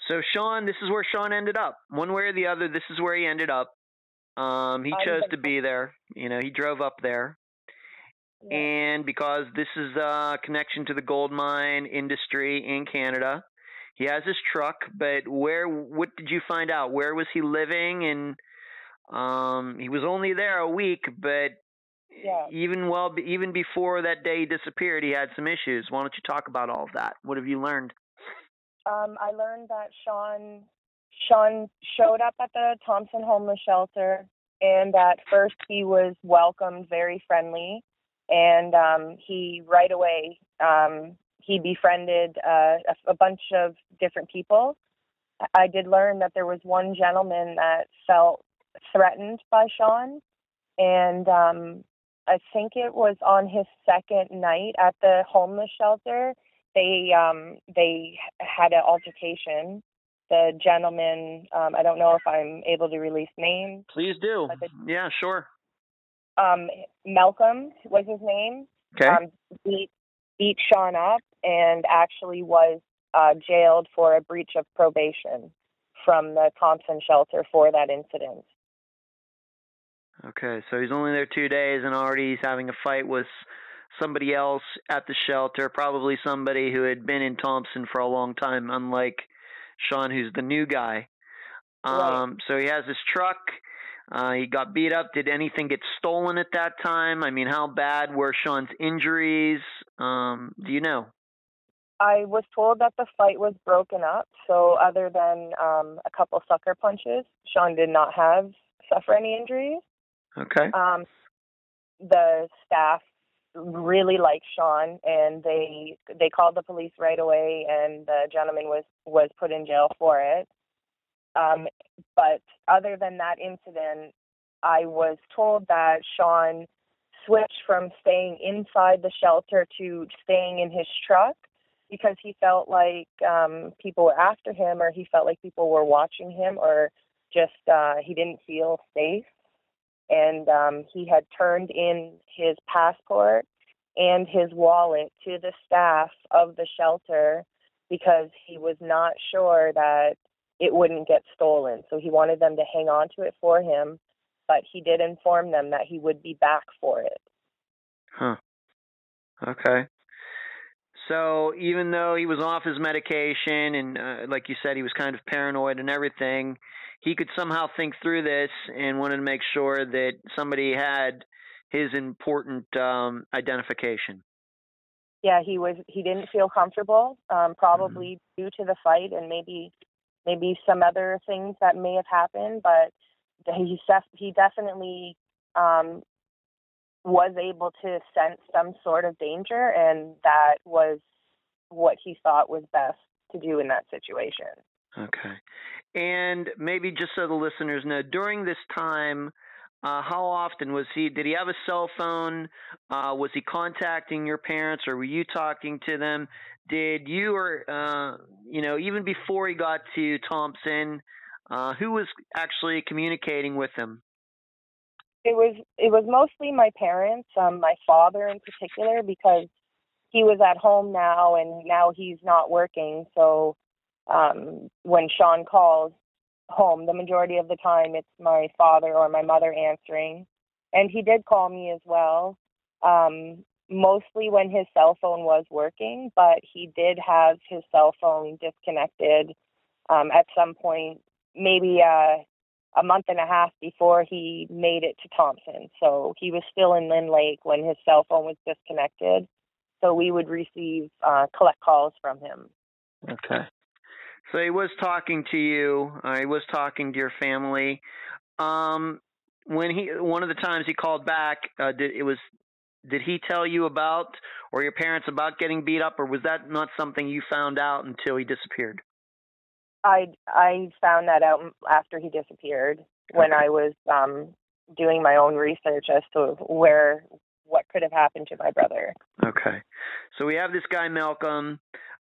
So Sean, this is where Sean ended up. One way or the other, this is where he ended up. Um, he chose gonna- to be there. You know, he drove up there. Yeah. and because this is a connection to the gold mine industry in Canada, he has his truck. But where? What did you find out? Where was he living? And um, he was only there a week, but Yeah. even well, even before that day he disappeared, he had some issues. Why don't you talk about all of that? What have you learned? um, I learned that Sean Sean showed up at the Thompson homeless shelter, and at first he was welcomed very friendly, and um, he right away um, he befriended uh, a, a bunch of different people. I did learn that there was one gentleman that felt threatened by Sean, and um, I think it was on his second night at the homeless shelter they um they had an altercation the gentleman um i don't know if i'm able to release names Please do. A- Yeah, sure. um malcolm was his name Okay. um beat beat sean up and actually was uh jailed for a breach of probation from the thompson shelter for that incident Okay, so he's only there two days and already he's having a fight with somebody else at the shelter, probably somebody who had been in Thompson for a long time, unlike Sean, who's the new guy. Right. Um, so he has his truck. Uh, he got beat up. Did anything get stolen at that time? I mean, how bad were Sean's injuries? Um, do you know? I was told that the fight was broken up, so other than um, a couple sucker punches, Sean did not have suffer any injuries. Okay. Um, the staff really liked Sean, and they they called the police right away, and the gentleman was was put in jail for it. Um, but other than that incident, I was told that Sean switched from staying inside the shelter to staying in his truck because he felt like um, people were after him, or he felt like people were watching him, or just uh, he didn't feel safe and um, he had turned in his passport and his wallet to the staff of the shelter because he was not sure that it wouldn't get stolen. So he wanted them to hang on to it for him, but he did inform them that he would be back for it. Huh. Okay. So even though he was off his medication and, uh, like you said, he was kind of paranoid and everything, he could somehow think through this and wanted to make sure that somebody had his important um, identification. Yeah, he was. He didn't feel comfortable, um, probably mm-hmm. due to the fight and maybe maybe some other things that may have happened. But he he definitely um, was able to sense some sort of danger, and that was what he thought was best to do in that situation. Okay. And maybe just so the listeners know, during this time, uh, how often was he? Did he have a cell phone? Uh, was he contacting your parents, or were you talking to them? Did you, or uh, you know, even before he got to Thompson, uh, who was actually communicating with him? It was it was mostly my parents, um, my father in particular, because he was at home now, and now he's not working, so um, when Sean calls home, the majority of the time it's my father or my mother answering. And he did call me as well, um, mostly when his cell phone was working, but he did have his cell phone disconnected um, at some point, maybe uh, a month and a half before he made it to Thompson. So he was still in Lynn Lake when his cell phone was disconnected. So we would receive uh, collect calls from him. Okay. So he was talking to you. Uh, he was talking to your family. Um, when he one of the times he called back, uh, did it was did he tell you about or your parents about getting beat up, or was that not something you found out until he disappeared? I I found that out after he disappeared when I was um, doing my own research as to where what could have happened to my brother. Okay, so we have this guy Malcolm.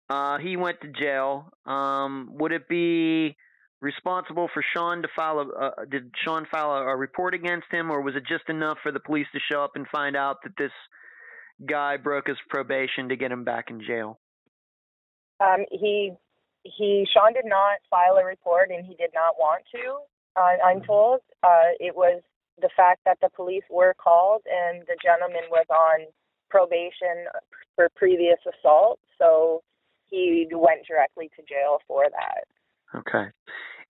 Uh, he went to jail. Um, would it be responsible for Sean to file a? Uh, did Sean file a, a, report against him, or was it just enough for the police to show up and find out that this guy broke his probation to get him back in jail? Um, he he Sean did not file a report, and he did not want to. Uh, I'm mm-hmm. told uh, it was the fact that the police were called and the gentleman was on probation for previous assault, so he went directly to jail for that. Okay.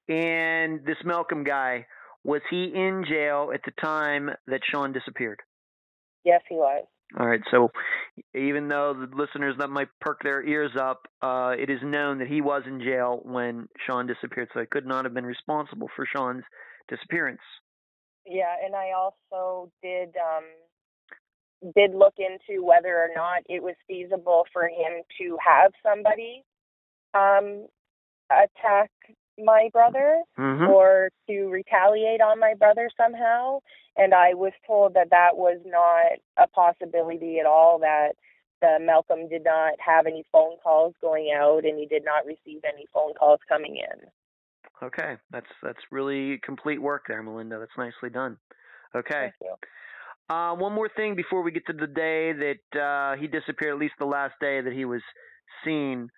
And this Malcolm guy, was he in jail at the time that Sean disappeared? Yes, he was. All right. So even though the listeners that might perk their ears up, uh, it is known that he was in jail when Sean disappeared. So he could not have been responsible for Sean's disappearance. Yeah, and I also did um, did look into whether or not it was feasible for him to have somebody um, attack my brother mm-hmm. or to retaliate on my brother somehow. And I was told that that was not a possibility at all, that the Malcolm did not have any phone calls going out and he did not receive any phone calls coming in. Okay, that's that's really complete work there, Melinda. That's nicely done. Okay. Uh, one more thing before we get to the day that uh, he disappeared, at least the last day that he was seen.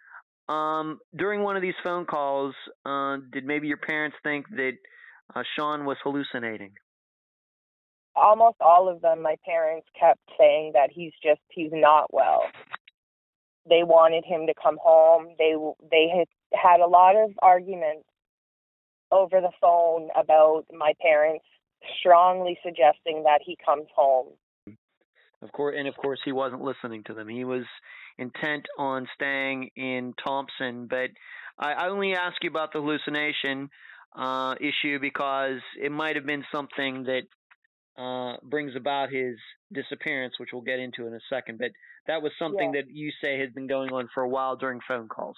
Um, during one of these phone calls, uh, did maybe your parents think that uh, Sean was hallucinating? Almost all of them, my parents kept saying that he's just he's not well. They wanted him to come home. They they had had a lot of arguments over the phone about my parents strongly suggesting that he comes home. Of course, and of course, he wasn't listening to them. He was intent on staying in Thompson. But I, I only ask you about the hallucination uh, issue because it might have been something that uh, brings about his disappearance, which we'll get into in a second. But that was something Yeah. that you say had been going on for a while during phone calls.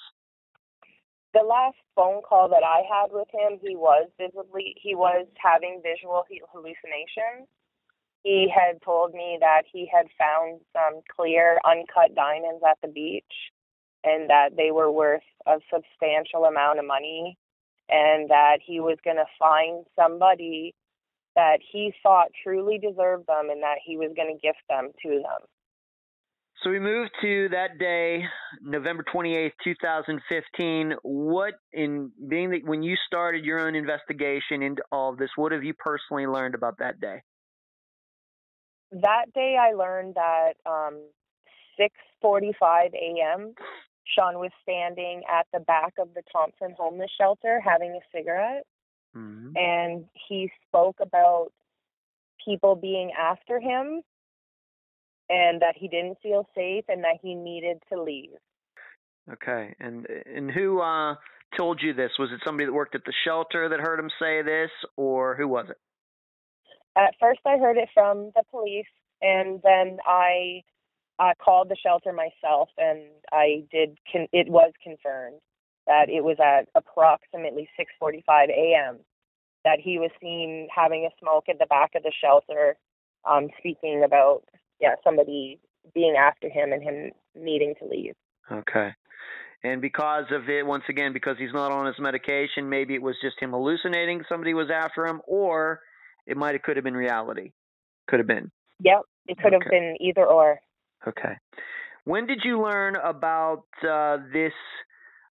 The last phone call that I had with him, he was visibly he was having visual hallucinations. He had told me that he had found some clear uncut diamonds at the beach and that they were worth a substantial amount of money and that he was going to find somebody that he thought truly deserved them and that he was going to gift them to them. So we moved to that day, November 28th, 2015. What, in being that when you started your own investigation into all of this, what have you personally learned about that day? That day I learned that um 6:45 a.m. Sean was standing at the back of the Thompson homeless shelter having a cigarette Mm-hmm. and he spoke about people being after him and that he didn't feel safe and that he needed to leave. Okay, and and who uh, told you this? Was it somebody that worked at the shelter that heard him say this, or who was it? At first I heard it from the police and then I uh, called the shelter myself and I did con- it was confirmed that it was at approximately 6:45 a.m. that he was seen having a smoke at the back of the shelter, um, speaking about yeah somebody being after him and him needing to leave. Okay. And because of it, once again, because he's not on his medication, maybe it was just him hallucinating somebody was after him, or it might have could have been reality. Could have been. Yep, it could have been either or. Okay. When did you learn about uh, this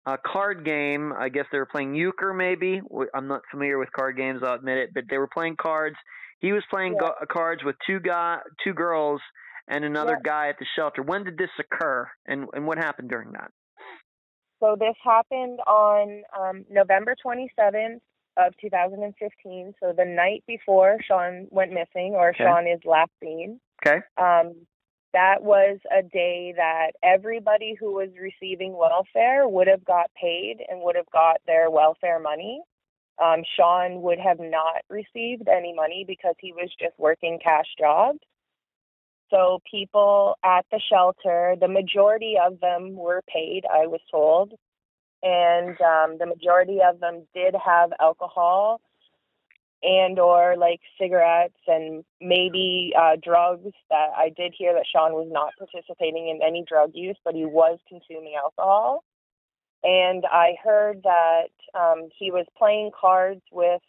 uh, card game? I guess they were playing euchre, maybe. I'm not familiar with card games, I'll admit it, but they were playing cards. He was playing Yeah. go- cards with two guy, two girls, and another Yeah. guy at the shelter. When did this occur, and and what happened during that? So this happened on um, November 27th of 2015. So the night before Sean went missing, or Okay. Sean is last seen. Okay. Um, that was a day that everybody who was receiving welfare would have got paid and would have got their welfare money. Um, Sean would have not received any money because he was just working cash jobs. So people at the shelter, the majority of them were paid, I was told, and um, the majority of them did have alcohol and or like cigarettes and maybe uh, drugs. That I did hear that Sean was not participating in any drug use, but he was consuming alcohol. And I heard that um, he was playing cards with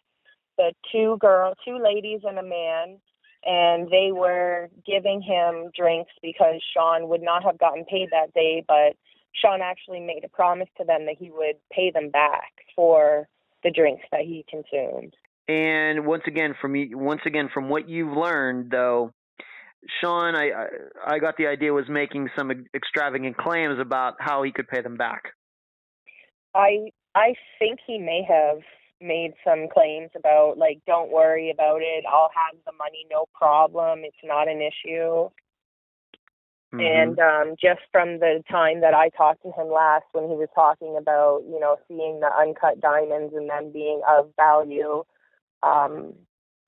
the two girls, two ladies, and a man and they were giving him drinks because Sean would not have gotten paid that day, but Sean actually made a promise to them that he would pay them back for the drinks that he consumed. And once again, from you, once again from what you've learned, though, Sean, I I, I got the idea was making some extravagant claims about how he could pay them back. I I think he may have made some claims about like don't worry about it, I'll have the money no problem, it's not an issue. Mhm. And um, just from the time that I talked to him last, when he was talking about, you know, seeing the uncut diamonds and them being of value, um,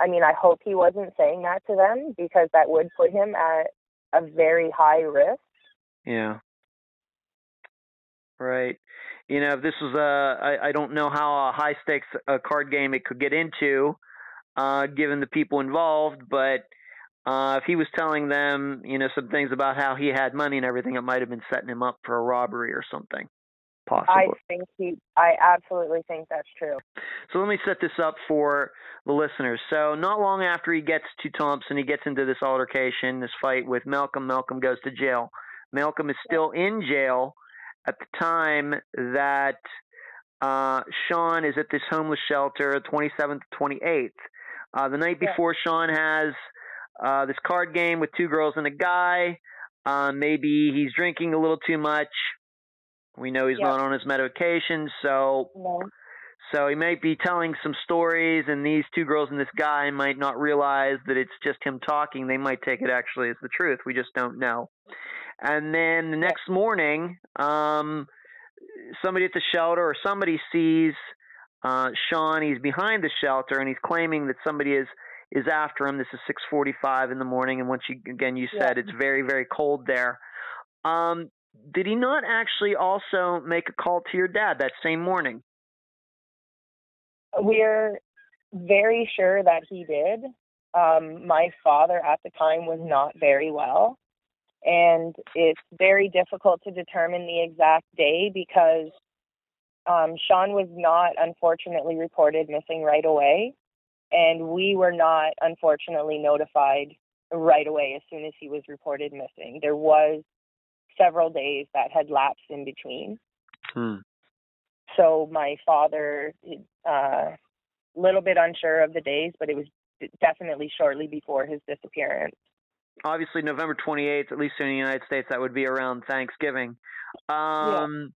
I mean, I hope he wasn't saying that to them because that would put him at a very high risk. Yeah. Right. You know, if this was a, I, I don't know how a high stakes uh card game it could get into, uh, given the people involved, but uh, if he was telling them, you know, some things about how he had money and everything, it might have been setting him up for a robbery or something, possibly. I think he, I absolutely think that's true. So let me set this up for the listeners. So not long after he gets to Thompson, he gets into this altercation, this fight with Malcolm. Malcolm goes to jail. Malcolm is still in jail at the time that uh, Sean is at this homeless shelter, 27th, 28th. Uh, the night Yeah. before, Sean has uh, this card game with two girls and a guy. Uh, maybe he's drinking a little too much. We know he's not on his medication, so No. so he might be telling some stories, and these two girls and this guy might not realize that it's just him talking. They might take it actually as the truth. We just don't know. And then the next morning, um, somebody at the shelter or somebody sees uh, Sean. He's behind the shelter, and he's claiming that somebody is is after him. This is 6:45 in the morning, and once you again you said Yeah. it's very very cold there. Um, did he not actually also make a call to your dad that same morning? We're very sure that he did. Um, my father at the time was not very well, and it's very difficult to determine the exact day because um, Sean was not unfortunately reported missing right away, and we were not unfortunately notified right away as soon as he was reported missing. There was several days that had lapsed in between. Hmm. So my father, uh, little bit unsure of the days, but it was definitely shortly before his disappearance. Obviously, November 28th, at least in the United States, that would be around Thanksgiving. Um,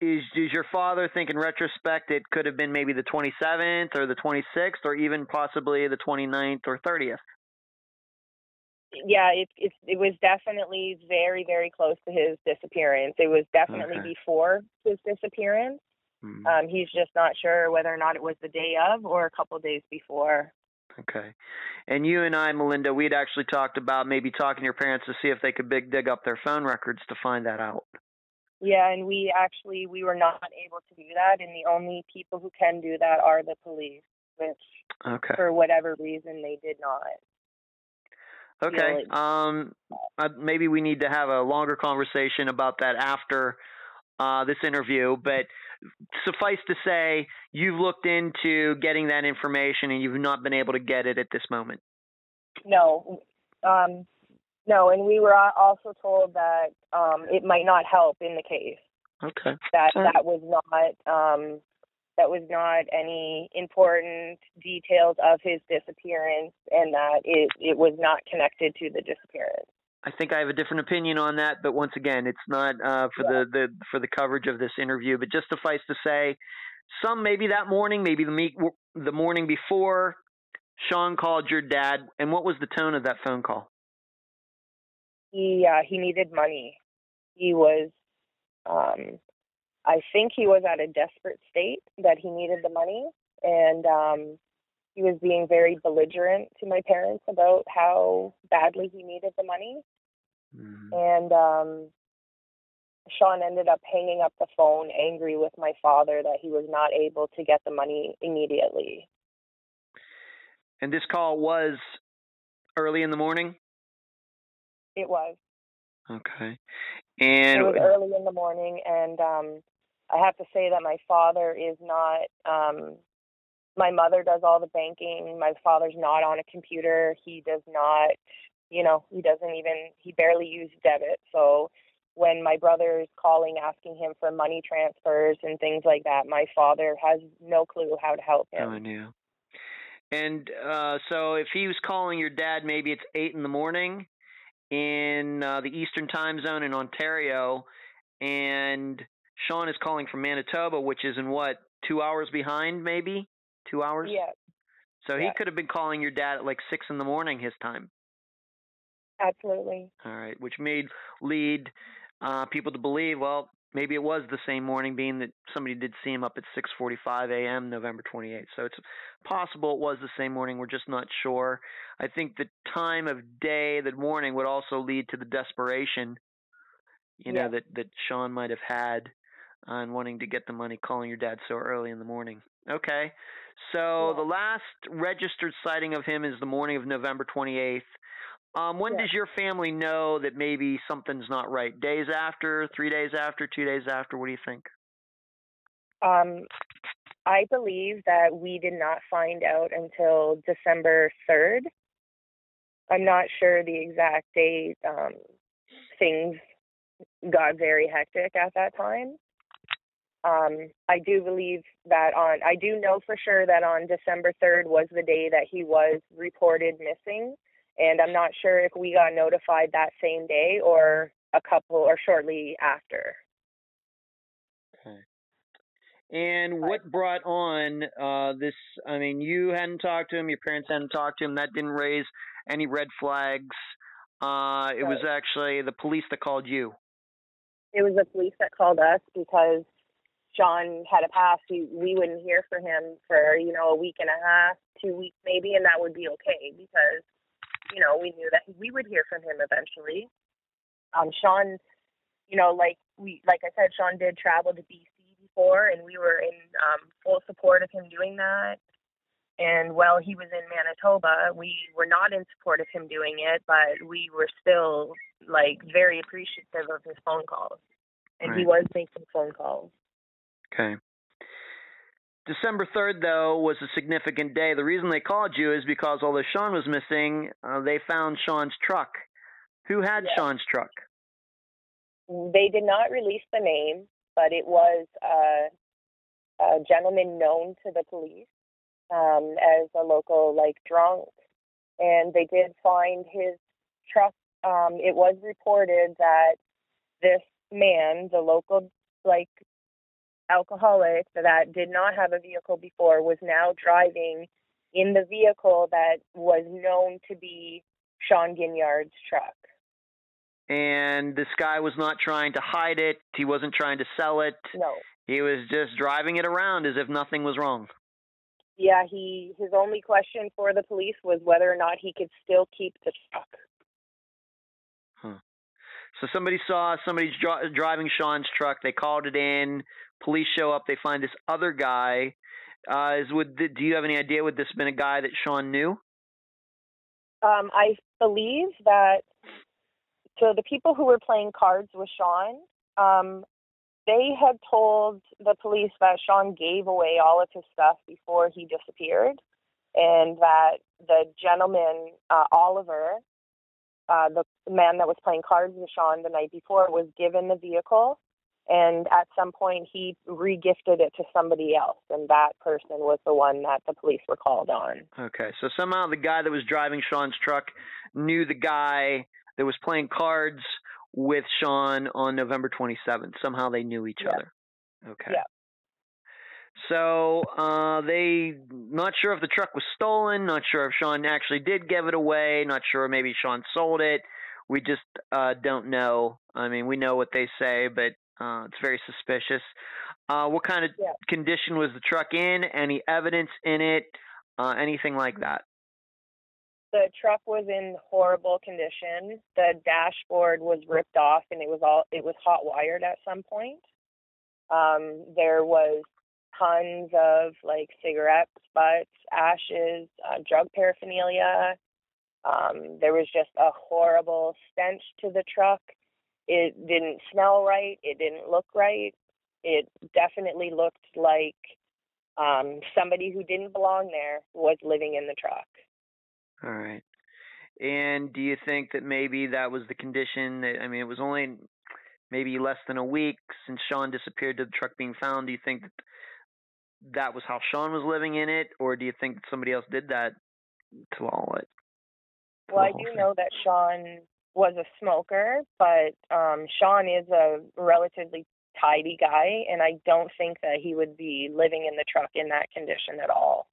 Is is your father think in retrospect it could have been maybe the 27th or the 26th or even possibly the 29th or 30th? Yeah, it it it was definitely very very close to his disappearance. It was definitely Okay. before his disappearance. Hmm. Um, he's just not sure whether or not it was the day of or a couple days before. Okay. And you and I, Melinda, we'd actually talked about maybe talking to your parents to see if they could big dig up their phone records to find that out. Yeah, and we actually we were not able to do that, and the only people who can do that are the police, which Okay. for whatever reason they did not. Okay. Um, uh, maybe we need to have a longer conversation about that after uh, this interview. But suffice to say, you've looked into getting that information and you've not been able to get it at this moment. No, um, no, and we were also told that um, it might not help in the case. Okay. That Alright. that was not um, that was not any important details of his disappearance, and that it it was not connected to the disappearance. I think I have a different opinion on that, but once again, it's not uh, for the, the for the coverage of this interview. But just suffice to say, some maybe that morning, maybe the meet, the morning before, Sean called your dad, and what was the tone of that phone call? He uh, he needed money. He was, um, I think he was at a desperate state that he needed the money, and um, he was being very belligerent to my parents about how badly he needed the money. Mhm. And um, Sean ended up hanging up the phone, angry with my father that he was not able to get the money immediately. And this call was early in the morning. It was. Okay. And it was early in the morning and um i have to say that my father is not um my mother does all the banking my father's not on a computer he does not you know he doesn't even he barely uses debit so when my brother is calling asking him for money transfers and things like that my father has no clue how to help him oh, knew. And uh, so, if he was calling your dad, maybe it's eight in the morning in uh, the Eastern Time Zone in Ontario, and Sean is calling from Manitoba, which is in what two hours behind, maybe two hours. yeah So he could have been calling your dad at like six in the morning his time. absolutely All right, which made lead uh, people to believe, well, maybe it was the same morning, being that somebody did see him up at 6:45 a.m. November 28th. So it's possible it was the same morning. We're just not sure. I think the time of day, the morning, would also lead to the desperation, you know, Yeah. that that Sean might have had on wanting to get the money, calling your dad so early in the morning. Okay. So Yeah. the last registered sighting of him is the morning of November 28th. Um, when Yeah. does your family know that maybe something's not right? Days after, three days after, two days after? What do you think? Um, I believe that we did not find out until December 3rd. I'm not sure the exact date. Um, things got very hectic at that time. Um, I do believe that on, I do know for sure that on December 3rd was the day that he was reported missing. And I'm not sure if we got notified that same day or a couple or shortly after. Okay. And what brought on uh, this? I mean, you hadn't talked to him, your parents hadn't talked to him. That didn't raise any red flags. Uh, it was actually the police that called you. it was the police that called us because Sean had a past, we, we wouldn't hear from him for, you know, a week and a half, two weeks maybe, and that would be okay because, you know, we knew that we would hear from him eventually. Um, Sean, you know, like we, like I said, Sean did travel to BC before, and we were in um, full support of him doing that. And while he was in Manitoba, we were not in support of him doing it, but we were still like very appreciative of his phone calls. And Right. he was making phone calls. Okay. December 3rd, though, was a significant day. The reason they called you is because although Sean was missing, uh, they found Sean's truck. Who had Yes. Sean's truck? They did not release the name, but it was uh, a gentleman known to the police um, as a local like drunk, and they did find his truck. Um, it was reported that this man, the local like alcoholic that did not have a vehicle before, was now driving in the vehicle that was known to be Sean Ginyard's truck. And this guy was not trying to hide it. He wasn't trying to sell it. No. He was just driving it around as if nothing was wrong. Yeah, he his only question for the police was whether or not he could still keep the truck. Huh. So somebody saw somebody dri- driving Sean's truck. They called it in. Police show up. They find this other guy. Uh, is would do you have any idea would this have been a guy that Sean knew? Um, I believe that so the people who were playing cards with Sean, um, they had told the police that Sean gave away all of his stuff before he disappeared, and that the gentleman uh, Oliver, uh, the man that was playing cards with Sean the night before, was given the vehicle, and at some point he regifted it to somebody else, and that person was the one that the police were called on. Okay, so somehow the guy that was driving Sean's truck knew the guy that was playing cards with Sean on November 27th. Somehow they knew each Yeah. other. Okay. Yeah. So uh, they not sure if the truck was stolen, not sure if Sean actually did give it away, not sure maybe Sean sold it. We just uh, don't know. I mean, we know what they say, but uh, it's very suspicious. Uh, what kind of Yeah. condition was the truck in? Any evidence in it? Uh, anything like that? the truck was in horrible condition. The dashboard was ripped off and it was all it was hot wired at some point. Um, there was tons of like cigarette butts, ashes, uh, drug paraphernalia. Um, there was just a horrible stench to the truck. It didn't smell right. It didn't look right. It definitely looked like um, somebody who didn't belong there was living in the truck. All right. And do you think that maybe that was the condition? That, I mean, it was only maybe less than a week since Sean disappeared to the truck being found. Do you think that that was how Sean was living in it, or do you think somebody else did that to all it? to Well, I do thing? know that Sean was a smoker, but um, Sean is a relatively tidy guy, and I don't think that he would be living in the truck in that condition at all.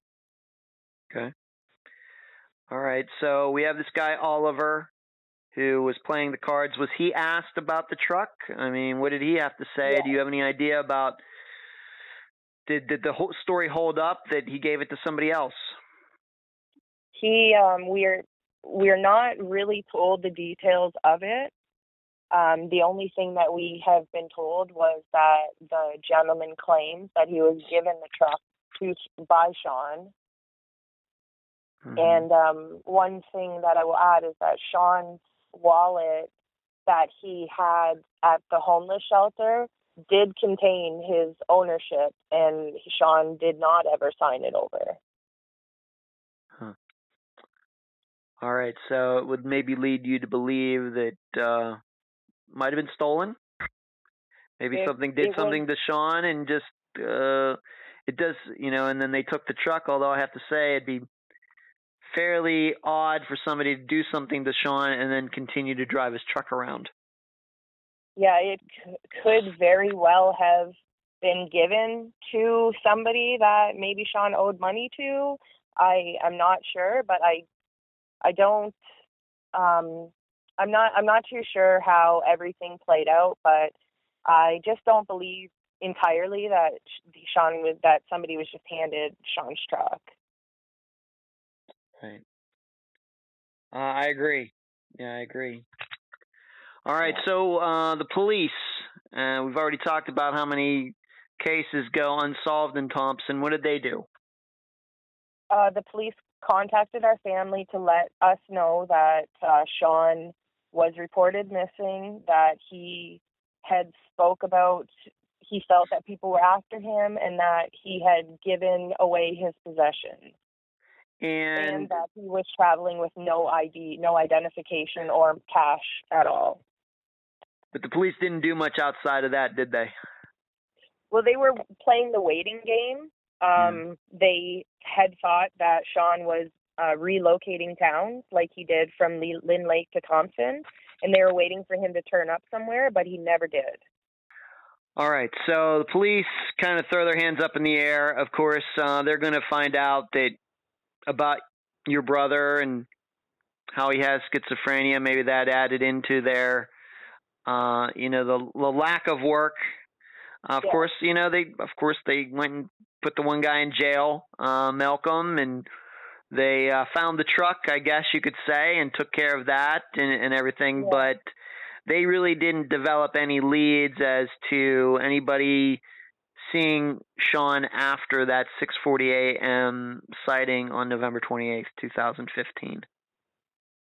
Okay. All right. So we have this guy Oliver who was playing the cards. Was he asked about the truck? I mean, what did he have to say? Yeah. Do you have any idea about did did the whole story hold up that he gave it to somebody else? He, um, we're we're not really told the details of it. Um, the only thing that we have been told was that the gentleman claims that he was given the truck to by Sean, Mhm. And um, one thing that I will add is that Sean's wallet that he had at the homeless shelter did contain his ownership, and Sean did not ever sign it over. All right, so it would maybe lead you to believe that uh might have been stolen. Maybe It- something did it was- something to Sean and just uh it does, you know, and then they took the truck, although I have to say it'd be fairly odd for somebody to do something to Sean and then continue to drive his truck around. Yeah, it c- could very well have been given to somebody that maybe Sean owed money to. I'm not sure, but I I don't um I'm not I'm not too sure how everything played out, but I just don't believe entirely that Sean was that somebody was just handed Sean's truck. Right. Uh, I agree. Yeah, I agree. All right, so uh, the police. Uh, we've already talked about how many cases go unsolved in Thompson. What did they do? Uh, the police contacted our family to let us know that uh, Sean was reported missing, that he had spoke about he felt that people were after him and that he had given away his possessions. And, and that he was traveling with no ID, no identification or cash at all. But the police didn't do much outside of that, did they? Well, they were playing the waiting game. Um, They had thought that Sean was uh, relocating towns like he did from Lynn Lake to Thompson, and they were waiting for him to turn up somewhere, but he never did. All right, so the police kind of throw their hands up in the air. Of course, uh, they're going to find out that about your brother and how he has schizophrenia. Maybe that added into their, uh, you know, the, the lack of work. Uh, of Yeah. course, you know they. Of course, they went and put the one guy in jail, uh, Malcolm, and they uh, found the truck, I guess you could say, and took care of that and, and everything. Yeah. But they really didn't develop any leads as to anybody seeing Sean after that 6:40 a.m. sighting on November 28th, 2015.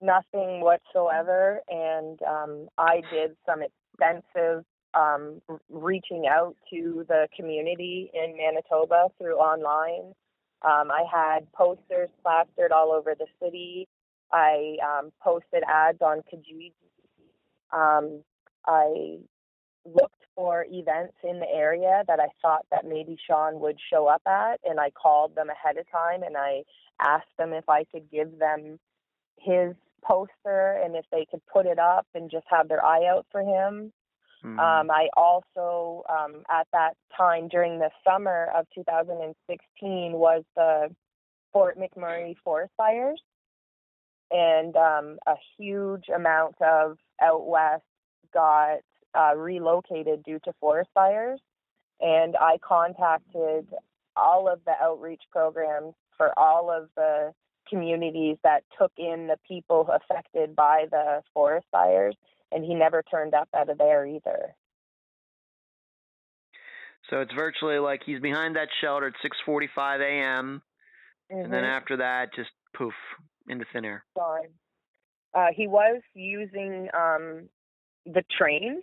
nothing whatsoever. And um, I did some extensive um, reaching out to the community in Manitoba through online. Um, I had posters plastered all over the city. I um, posted ads on Kijiji. Um, I looked for events in the area that I thought that maybe Sean would show up at, and I called them ahead of time and I asked them if I could give them his poster and if they could put it up and just have their eye out for him. Mhm. Um, I also, um, at that time during the summer of 2016, was the Fort McMurray forest fires, and um, a huge amount of out west got uh, relocated due to forest fires. And I contacted all of the outreach programs for all of the communities that took in the people affected by the forest fires, and he never turned up out of there either. So it's virtually like he's behind that shelter at 6:45 a.m. and then Mhm. after that, just poof into thin air. gone. Uh, he was using um, the train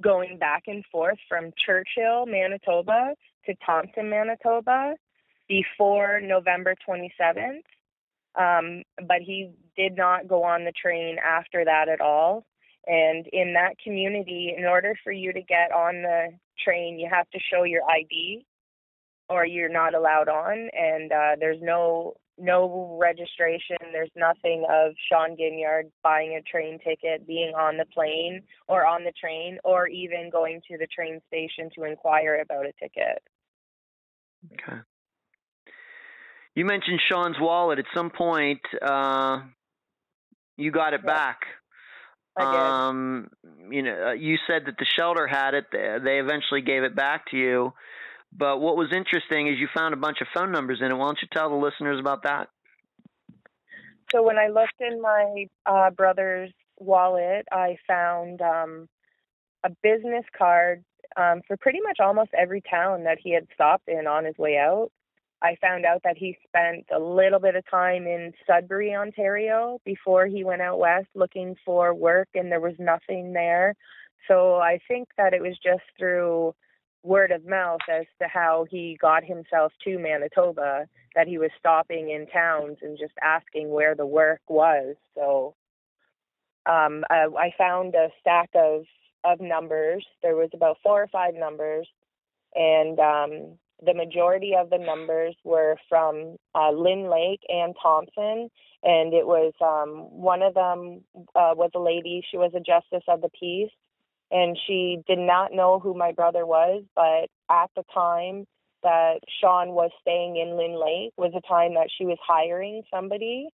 going back and forth from Churchill, Manitoba to Thompson, Manitoba before November 27th. Um, but he did not go on the train after that at all. And in that community, in order for you to get on the train, you have to show your ID or you're not allowed on. And uh, there's no no registration. There's nothing of Sean Ginyard buying a train ticket, being on the plane or on the train, or even going to the train station to inquire about a ticket. Okay. You mentioned Sean's wallet. At some point, uh, you got it Yeah. back. Um, you know, uh, you said that the shelter had it. They they eventually gave it back to you. But what was interesting is you found a bunch of phone numbers in it. Why don't you tell the listeners about that? So when I looked in my uh, brother's wallet, I found um, a business card um, for pretty much almost every town that he had stopped in on his way out. I found out that he spent a little bit of time in Sudbury, Ontario, before he went out west looking for work, and there was nothing there. So I think that it was just through word of mouth as to how he got himself to Manitoba that he was stopping in towns and just asking where the work was. So um, I, I found a stack of of numbers. There was about four or five numbers, and um, the majority of the numbers were from uh, Lynn Lake and Thompson. And it was um, one of them uh, was a lady. She was a justice of the peace, and she did not know who my brother was. But at the time that Sean was staying in Lynn Lake was a time that she was hiring somebody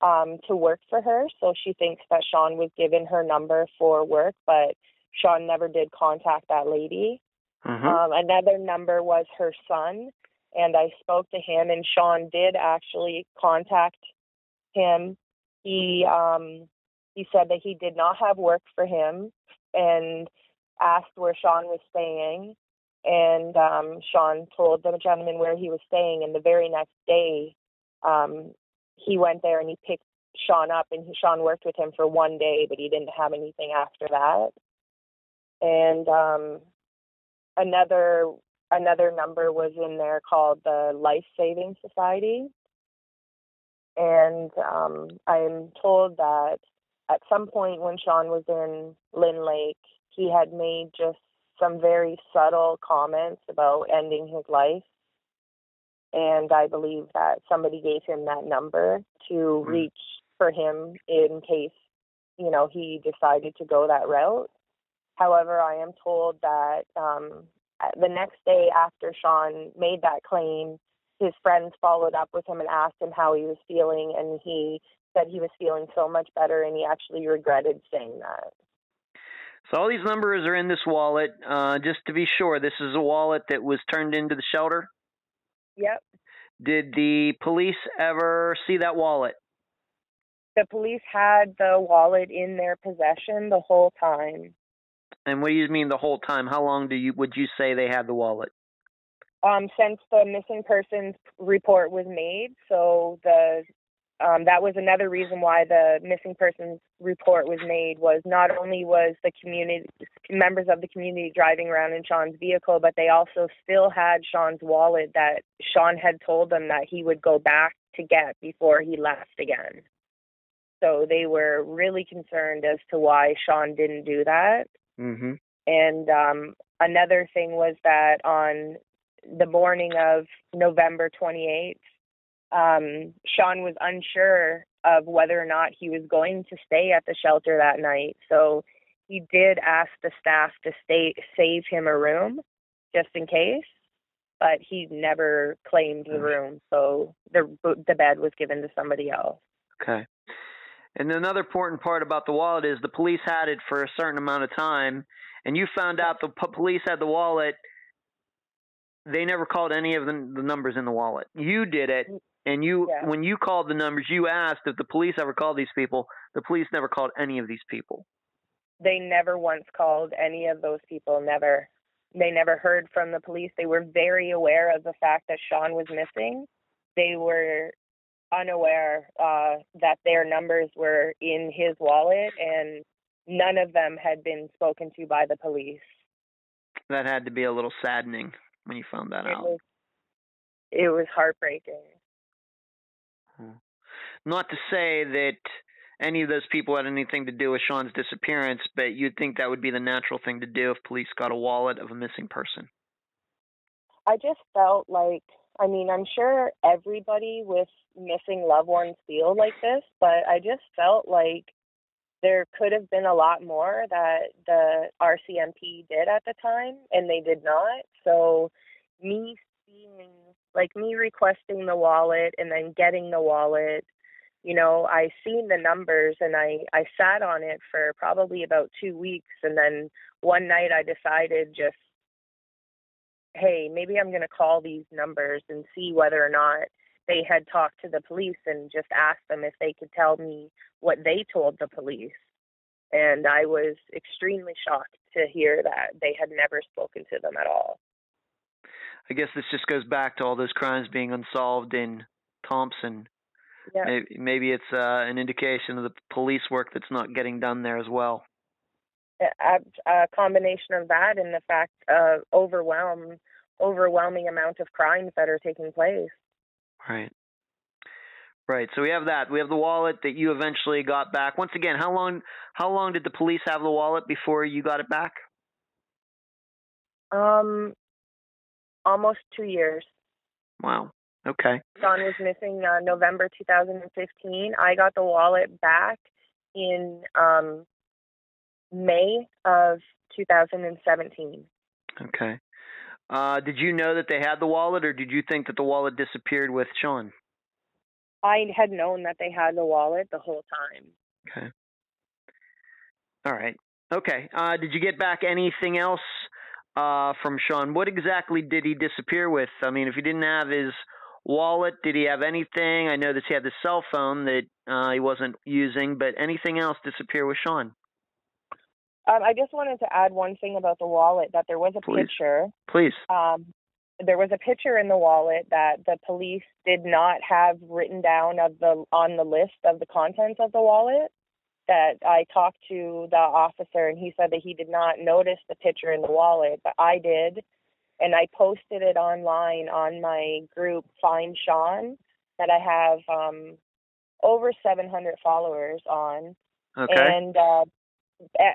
um, to work for her. So she thinks that Sean was given her number for work, but Sean never did contact that lady. Mhm. Um, another number was her son, and I spoke to him, and Sean did actually contact him. He um, he said that he did not have work for him, and asked where Sean was staying, and um, Sean told the gentleman where he was staying, and the very next day, um, he went there and he picked Sean up, and he, Sean worked with him for one day, but he didn't have anything after that. And um, another another number was in there called the Life Saving Society, and um, I'm told that at some point when Sean was in Lynn Lake, he had made just some very subtle comments about ending his life. And I believe that somebody gave him that number to Hmm. reach for him in case, you know, he decided to go that route. However, I am told that um, the next day after Sean made that claim, his friends followed up with him and asked him how he was feeling, and he said he was feeling so much better, and he actually regretted saying that. So all these numbers are in this wallet. Uh, just to be sure, this is a wallet that was turned into the shelter. Yep. Did the police ever see that wallet? The police had the wallet in their possession the whole time. And what do you mean the whole time? How long do you would you say they had the wallet? Um, since the missing persons report was made, so the um, that was another reason why the missing persons report was made was not only was the community members of the community driving around in Sean's vehicle, but they also still had Sean's wallet that Sean had told them that he would go back to get before he left again. So they were really concerned as to why Sean didn't do that. Mm-hmm. And um, another thing was that on the morning of November 28th, um, Sean was unsure of whether or not he was going to stay at the shelter that night. So he did ask the staff to stay, save him a room just in case, but he never claimed the room. So the the bed was given to somebody else. Okay. And another important part about the wallet is the police had it for a certain amount of time, and you found out the p- police had the wallet. They never called any of the, the numbers in the wallet. You did it, and you Yeah. when you called the numbers, you asked if the police ever called these people. The police never called any of these people. they never once called any of those people never they never heard from the police they were very aware of the fact that sean was missing they were unaware uh, that their numbers were in his wallet and none of them had been spoken to by the police That had to be a little saddening when you found that it out. was it was heartbreaking Not to say that any of those people had anything to do with Sean's disappearance, but you'd think that would be the natural thing to do if police got a wallet of a missing person. I just felt like I mean, I'm sure everybody with missing loved ones feel like this, but I just felt like there could have been a lot more that the RCMP did at the time and they did not. So me seeing like me requesting the wallet and then getting the wallet, you know, I seen the numbers and I I sat on it for probably about 2 weeks and then one night I decided just hey, maybe I'm going to call these numbers and see whether or not they had talked to the police and just asked them if they could tell me what they told the police. And I was extremely shocked to hear that they had never spoken to them at all. I guess this just goes back to all those crimes being unsolved in Thompson. Yeah. Maybe, maybe it's uh, an indication of the police work that's not getting done there as well. A, a combination of that and the fact of overwhelm overwhelming amount of crimes that are taking place. Right. Right. So we have that. We have the wallet that you eventually got back. Once again, how long how long did the police have the wallet before you got it back? Um, almost two years. Wow. Okay. Sean was missing uh, November 2015. I got the wallet back in um, May of 2017. Okay. Uh, did you know that they had the wallet, or did you think that the wallet disappeared with Sean? I had known that they had the wallet the whole time. Okay. All right. Okay. Uh, did you get back anything else uh, from Sean. What exactly did he disappear with? I mean, if he didn't have his wallet, did he have anything? I know that he had the cell phone that uh, he wasn't using, but anything else disappear with Sean? Um, I just wanted to add one thing about the wallet that there was a Please. picture. Please. Um, there was a picture in the wallet that the police did not have written down of the on the list of the contents of the wallet. That I talked to the officer and he said that he did not notice the picture in the wallet, but I did, and I posted it online on my group Find Sean that I have um, over 700 followers on, Okay. and uh,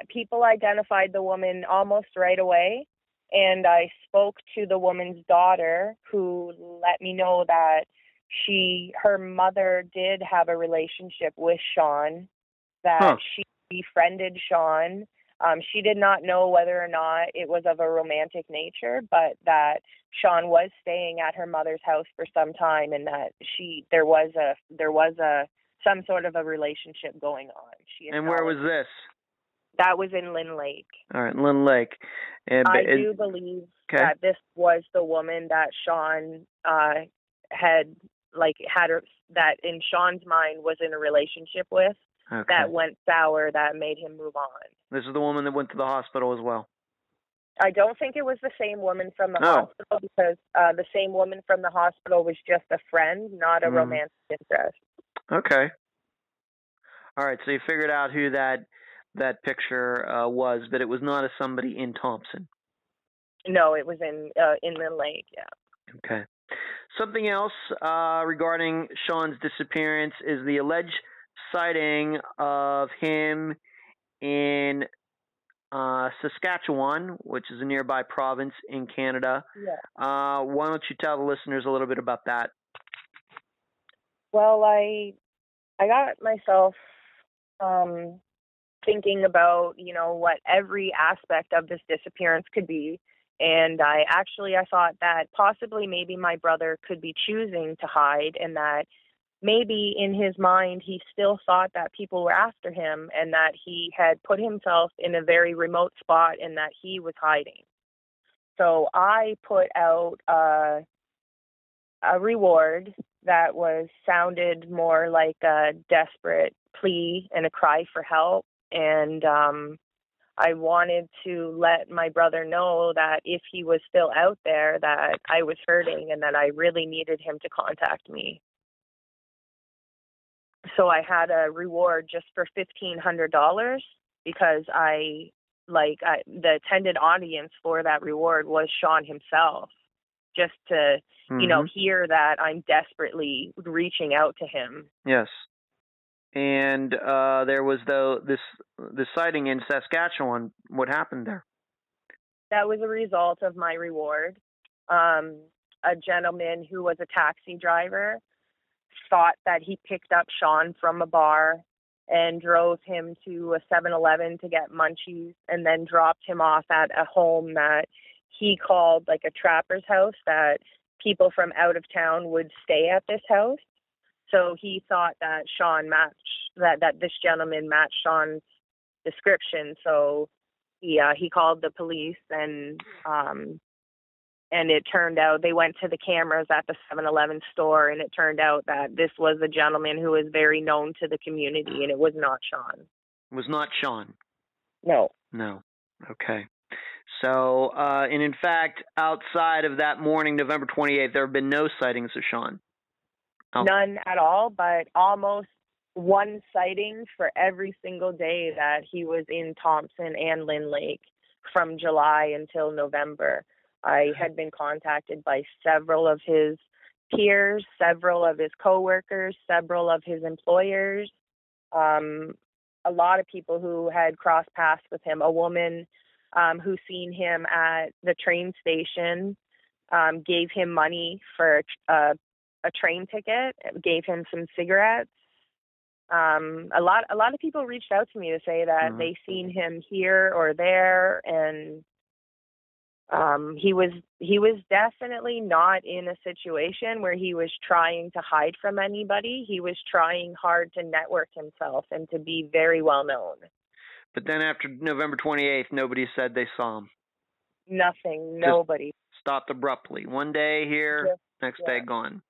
people identified the woman almost right away. And I spoke to the woman's daughter, who let me know that she, her mother, did have a relationship with Sean, that Huh. she befriended Sean. Um, she did not know whether or not it was of a romantic nature, but that Sean was staying at her mother's house for some time, and that she there was a there was a some sort of a relationship going on. She and where was this? That was in Lynn Lake. All right, Lynn Lake. And I is- do believe okay. that this was the woman that Sean uh had like had her that in Sean's mind was in a relationship with okay. that went sour that made him move on. This is the woman that went to the hospital as well. I don't think it was the same woman from the hospital because uh the same woman from the hospital was just a friend, not a Mm. romantic interest. Okay. All right, so you figured out who that that picture uh, was, but it was not a somebody in Thompson. No, it was in uh in Lynn Lake, yeah. Okay. Something else uh, regarding Sean's disappearance is the alleged sighting of him in uh, Saskatchewan, which is a nearby province in Canada. Yeah. Uh, why don't you tell the listeners a little bit about that? Well, I I got myself um thinking about, you know, what every aspect of this disappearance could be. And I actually I thought that possibly maybe my brother could be choosing to hide and that maybe in his mind he still thought that people were after him and that he had put himself in a very remote spot and that he was hiding. So I put out uh a reward that was sounded more like a desperate plea and a cry for help and um I wanted to let my brother know that if he was still out there that I was hurting and that I really needed him to contact me. So I had a reward just for $1500 because I like I, the attended audience for that reward was Sean himself just to you know Mhm. hear that i'm desperately reaching out to him Yes. And uh, there was the this this sighting in Saskatchewan. What happened there? that was a result of my reward um a gentleman who was a taxi driver thought that he picked up sean from a bar and drove him to a 7-eleven to get munchies and then dropped him off at a home that he called like a trapper's house that people from out of town would stay at this house so he thought that sean matched that that this gentleman matched sean's description so he uh, he called the police and um and it turned out they went to the cameras at the 7-Eleven store and it turned out that this was a gentleman who was very known to the community and it was not Sean. It was not Sean. No. No. Okay. So, uh, and in fact, outside of that morning, November 28th, there have been no sightings of Sean. Oh. None at all, but almost one sighting for every single day that he was in Thompson and Lynn Lake from July until November. I had been contacted by several of his peers, several of his coworkers, several of his employers, um, a lot of people who had crossed paths with him. A woman um, who seen him at the train station um, gave him money for a, a train ticket, gave him some cigarettes. Um, a lot, a lot of people reached out to me to say that Mhm. they seen him here or there, and um, he was he was definitely not in a situation where he was trying to hide from anybody. He was trying hard to network himself and to be very well known. But then after November 28th, nobody said they saw him. Nothing. Nobody. Stopped abruptly. One day here, Just- next yeah. day gone.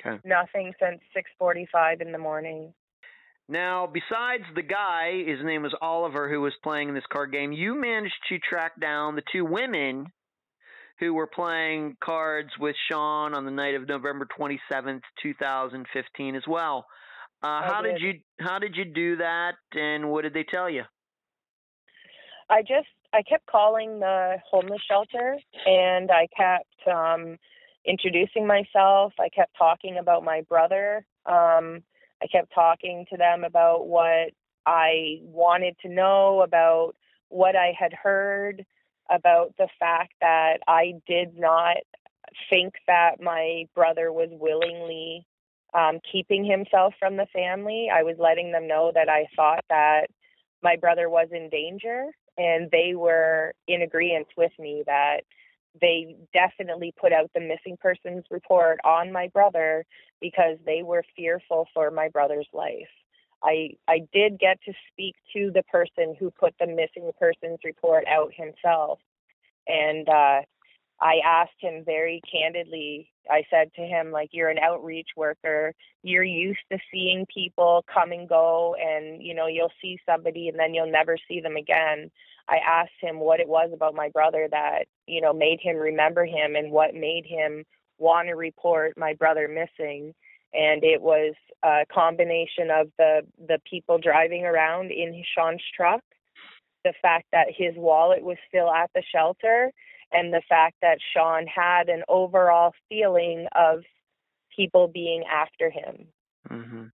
Okay. Nothing since 6:45 in the morning. Now, besides the guy, his name was Oliver, who was playing in this card game, you managed to track down the two women who were playing cards with Sean on the night of November 27th, 2015 as well. Uh, how did did. you how did you do that and what did they tell you? I just I kept calling the homeless shelter and I kept um introducing myself. I kept talking about my brother. Um I kept talking to them about what I wanted to know about what I had heard about the fact that I did not think that my brother was willingly um keeping himself from the family. I was letting them know that I thought that my brother was in danger and they were in agreement with me that they definitely put out the missing persons report on my brother because they were fearful for my brother's life. I I did get to speak to the person who put the missing persons report out himself and uh I asked him very candidly. I said to him like you're an outreach worker. You're used to seeing people come and go and you know you'll see somebody and then you'll never see them again. I asked him what it was about my brother that, you know, made him remember him and what made him want to report my brother missing. And it was a combination of the the people driving around in Sean's truck, the fact that his wallet was still at the shelter, and the fact that Sean had an overall feeling of people being after him. Mm-hmm.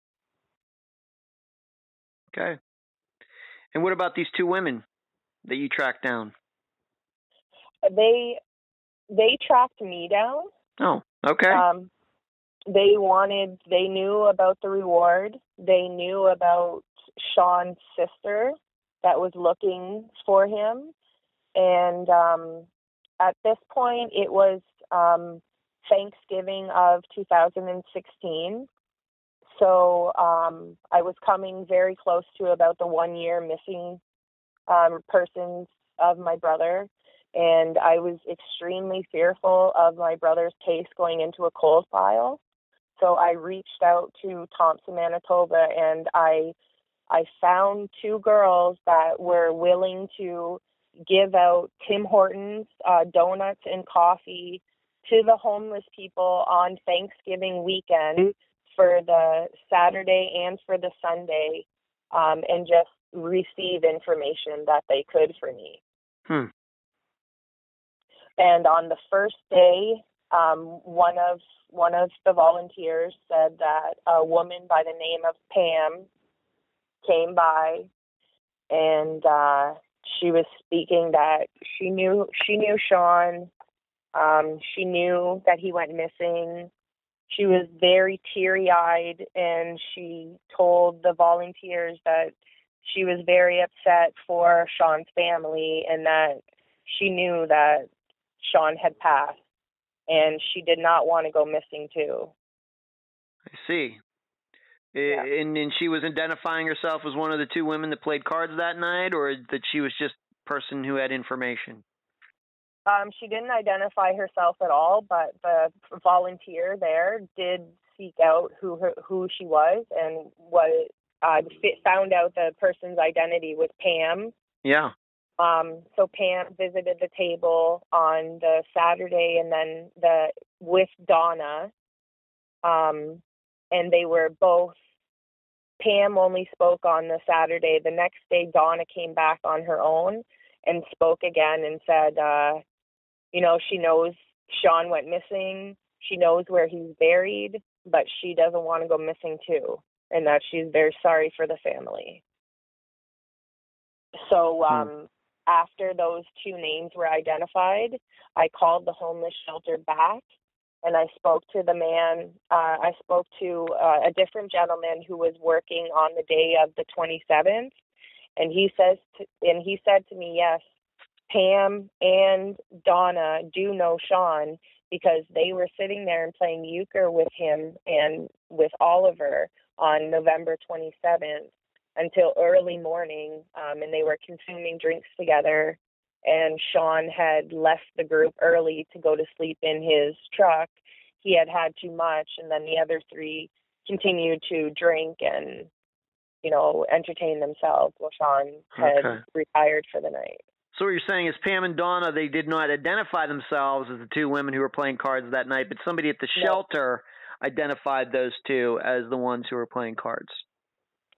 Okay. And what about these two women that you tracked down? They they tracked me down. Oh, okay. Um, they wanted, they knew about the reward. They knew about Sean's sister that was looking for him. And um, at this point, it was um, Thanksgiving of 2016. So um, I was coming very close to about the one year missing um, persons of my brother and I was extremely fearful of my brother's case going into a cold file. So I reached out to Thompson, Manitoba, and I I found two girls that were willing to give out Tim Hortons uh, donuts and coffee to the homeless people on Thanksgiving weekend for the Saturday and for the Sunday, um, and just receive information that they could for me. Hmm. And on the first day, um, one of one of the volunteers said that a woman by the name of Pam came by, and uh, she was speaking that she knew she knew Sean. Um, she knew that he went missing. She was very teary eyed, and she told the volunteers that she was very upset for Sean's family and that she knew that Sean had passed and she did not want to go missing too. I see. Yeah. And and she was identifying herself as one of the two women that played cards that night, or that she was just a person who had information. Um, she didn't identify herself at all, but the volunteer there did seek out who her, who she was and what uh, found out the person's identity was Pam. Yeah. Um, so Pam visited the table on the Saturday and then the with Donna. Um, and they were both Pam only spoke on the Saturday. The next day Donna came back on her own and spoke again and said uh, you know, she knows Sean went missing. She knows where he's buried, but she doesn't want to go missing too, and that she's very sorry for the family. So Hmm. um, after those two names were identified, I called the homeless shelter back and I spoke to the man. Uh, I spoke to uh, a different gentleman who was working on the day of the 27th, and he says, to, and he said to me, yes, Pam and Donna do know Sean because they were sitting there and playing euchre with him and with Oliver on November 27th until early morning, um, and they were consuming drinks together and Sean had left the group early to go to sleep in his truck. He had had too much, and then the other three continued to drink and, you know, entertain themselves while Sean had Okay. retired for the night. So what you're saying is Pam and Donna, they did not identify themselves as the two women who were playing cards that night, but somebody at the No. shelter identified those two as the ones who were playing cards.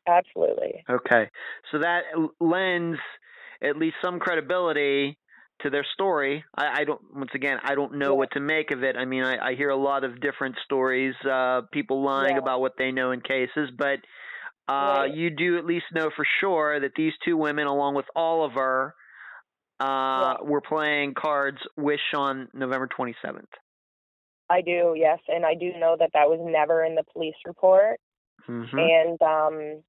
Absolutely. Okay. So that lends at least some credibility to their story. I, I don't, once again, I don't know Yeah. what to make of it. I mean, I, I hear a lot of different stories, uh, people lying Yeah. about what they know in cases, but uh, Right. you do at least know for sure that these two women, along with Oliver, uh, were playing cards with Sean November 27th. I do, yes, and I do know that that was never in the police report. Mm-hmm. and um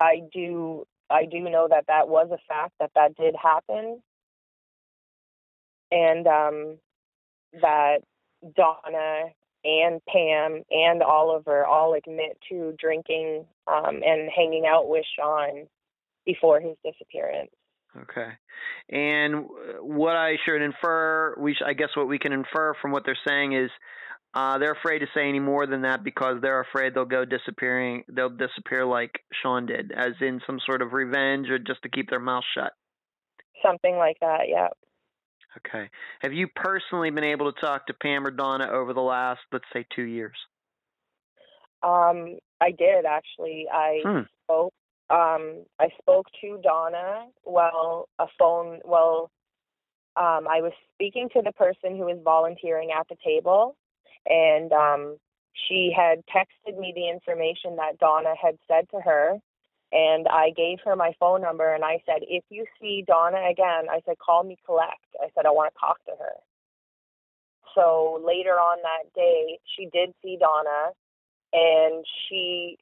i do i do know that that was a fact that that did happen and um that donna and pam and oliver all admit to drinking um and hanging out with sean before his disappearance Okay. And uh, what I should infer, we sh- I guess what we can infer from what they're saying is uh, they're afraid to say any more than that because they're afraid they'll go disappearing. They'll disappear like Sean did, as in some sort of revenge or just to keep their mouth shut. something like that yeah Okay. Have you personally been able to talk to Pam or Donna over the last, let's say, two years? Um, I did actually. I Hmm. spoke. Um, I spoke to Donna while a phone. Well, um, I was speaking to the person who was volunteering at the table, and um, she had texted me the information that Donna had said to her, and I gave her my phone number, and I said, if you see Donna again, I said, call me collect. I said, I want to talk to her. So later on that day, she did see Donna, and she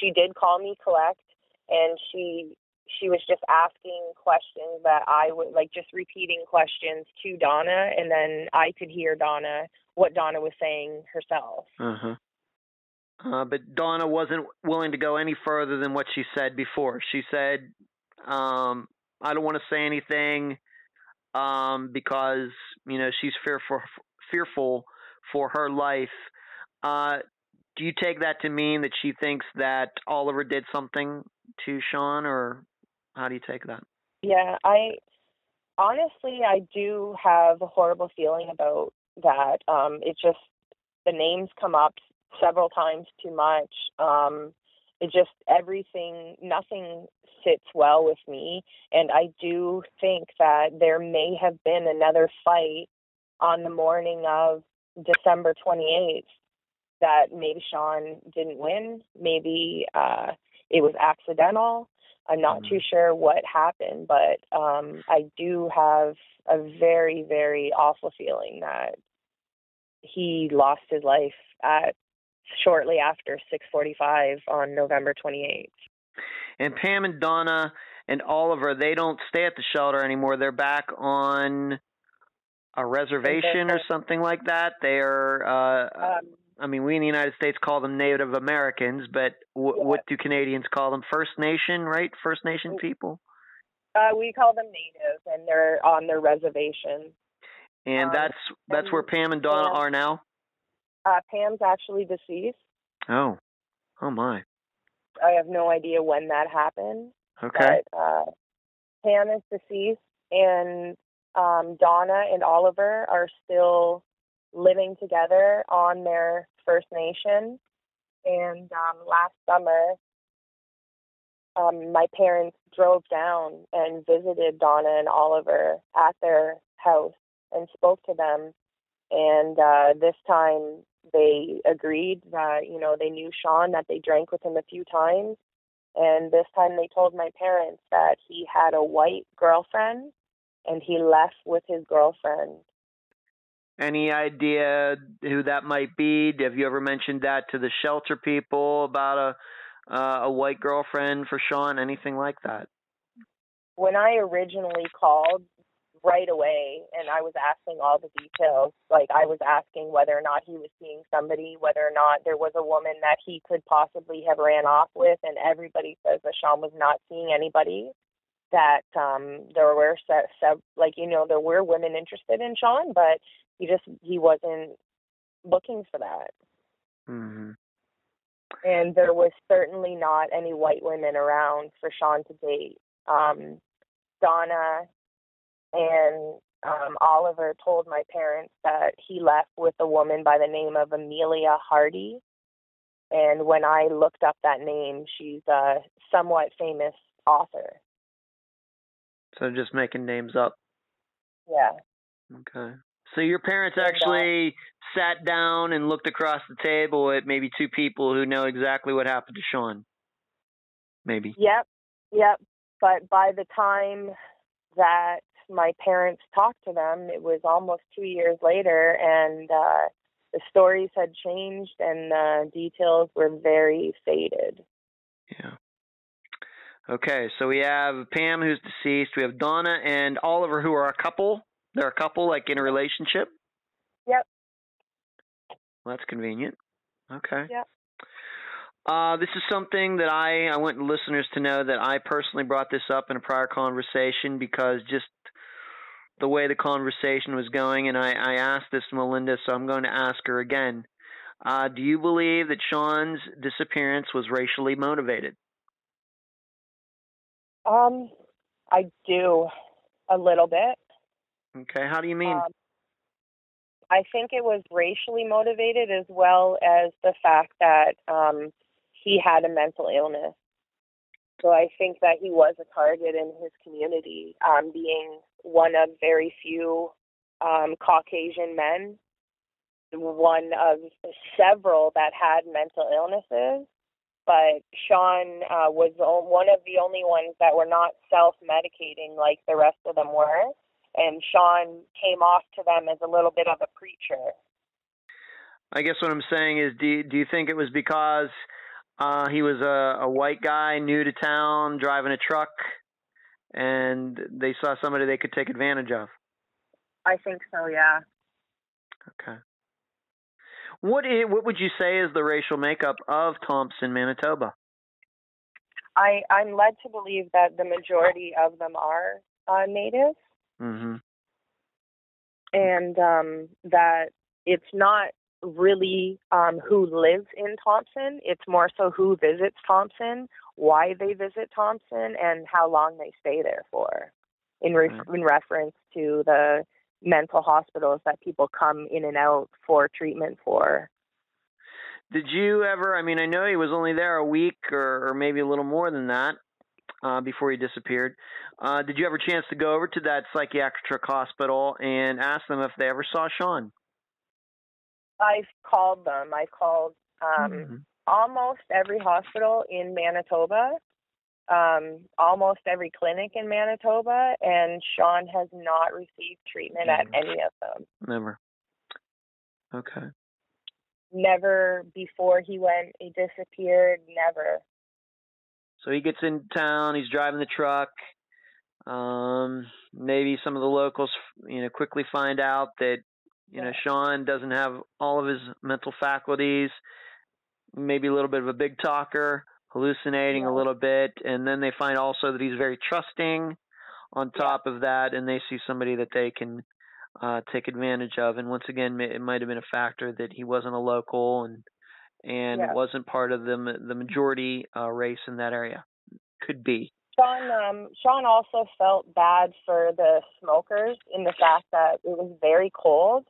she did call me collect and she she was just asking questions that I would like just repeating questions to Donna and then I could hear Donna what Donna was saying herself. Uh-huh. Uh, but Donna wasn't willing to go any further than what she said before. She said, um, "I don't want to say anything um, because you know she's fearful fearful for her life." Uh, do you take that to mean that she thinks that Oliver did something to Sean, or how do you take that? Yeah, I honestly I do have a horrible feeling about that. Um it just the names come up several times too much. Um it just everything nothing sits well with me and I do think that there may have been another fight on the morning of December 28th that maybe Sean didn't win, maybe uh it was accidental. I'm not Mhm. too sure what happened, but um, I do have a very, very awful feeling that he lost his life at shortly after 6:45 on November 28th. And Pam and Donna and Oliver, they don't stay at the shelter anymore. They're back on a reservation or something like that. They are. Uh, Um, I mean, we in the United States call them Native Americans, but w- Yeah. what do Canadians call them? First Nation, right? First Nation people. uh, we call them native, and they're on their reservation. And Um, that's that's where Pam and Donna Pam- are now. Uh, Pam's actually deceased. Oh, oh my. I have no idea when that happened. Okay. But uh, Pam is deceased, and um, Donna and Oliver are still living together on their First Nation. And um, last summer, um, my parents drove down and visited Donna and Oliver at their house and spoke to them. And uh, this time they agreed that, you know, they knew Sean, that they drank with him a few times. And this time they told my parents that he had a white girlfriend and he left with his girlfriend. Any idea who that might be? Have you ever mentioned that to the shelter people about a uh, a white girlfriend for Sean? Anything like that? When I originally called right away and I was asking all the details, like I was asking whether or not he was seeing somebody, whether or not there was a woman that he could possibly have ran off with, and everybody says that Sean was not seeing anybody. that um there were se- se- like you know there were women interested in Sean, but he just he wasn't looking for that. hmm And there was certainly not any white women around for Sean to date. Um, Donna and um, Oliver told my parents that he left with a woman by the name of Amelia Hardy. And when I looked up that name, she's a somewhat famous author. So just making names up. Yeah. Okay. So your parents actually sat down and looked across the table at maybe two people who know exactly what happened to Sean. Maybe. Yep. Yep. But by the time that my parents talked to them, it was almost two years later, and uh, the stories had changed and the details were very faded. Yeah. Okay, so we have Pam who's deceased. We have Donna and Oliver who are a couple. They're a couple, like in a relationship. Yep. Well, that's convenient. Okay. Yep. Uh, this is something that I, I want listeners to know that I personally brought this up in a prior conversation because just the way the conversation was going, and I, I asked this to Melinda, so I'm going to ask her again. Uh, do you believe that Sean's disappearance was racially motivated? Um, I do a little bit. Okay, how do you mean? Um, I think it was racially motivated as well as the fact that um, he had a mental illness. So I think that he was a target in his community, um, being one of very few um, Caucasian men, one of several that had mental illnesses. But Sean uh, was on- one of the only ones that were not self medicating like the rest of them were. And Sean came off to them as a little bit of a preacher. I guess what I'm saying is, do you, do you think it was because uh, he was a, a white guy, new to town, driving a truck, and they saw somebody they could take advantage of? I think so, yeah. Okay. What what would you say is the racial makeup of Thompson, Manitoba? I, I'm led to believe that the majority of them are uh, native hmm and um, that it's not really um, who lives in Thompson. It's more so who visits Thompson, why they visit Thompson, and how long they stay there for, in, re- Right. in reference to the mental hospitals that people come in and out for treatment for. Did you ever? I mean, I know he was only there a week or, or maybe a little more than that uh, before he disappeared. Uh, did you ever chance to go over to that psychiatric hospital and ask them if they ever saw Sean? I've called them. I've called um, Mhm. almost every hospital in Manitoba, um, almost every clinic in Manitoba, and Sean has not received treatment at Mhm. any of them. Never. Okay. Never before he went, he disappeared. Never. So he gets in town. He's driving the truck. Um, maybe some of the locals, you know, quickly find out that you know Sean doesn't have all of his mental faculties. Maybe a little bit of a big talker, hallucinating a little bit, and then they find also that he's very trusting. On top of that, and they see somebody that they can uh, take advantage of. And once again, it might have been a factor that he wasn't a local and and wasn't part of the the majority uh, race in that area. Could be. Sean, um, Sean also felt bad for the smokers in the fact that it was very cold,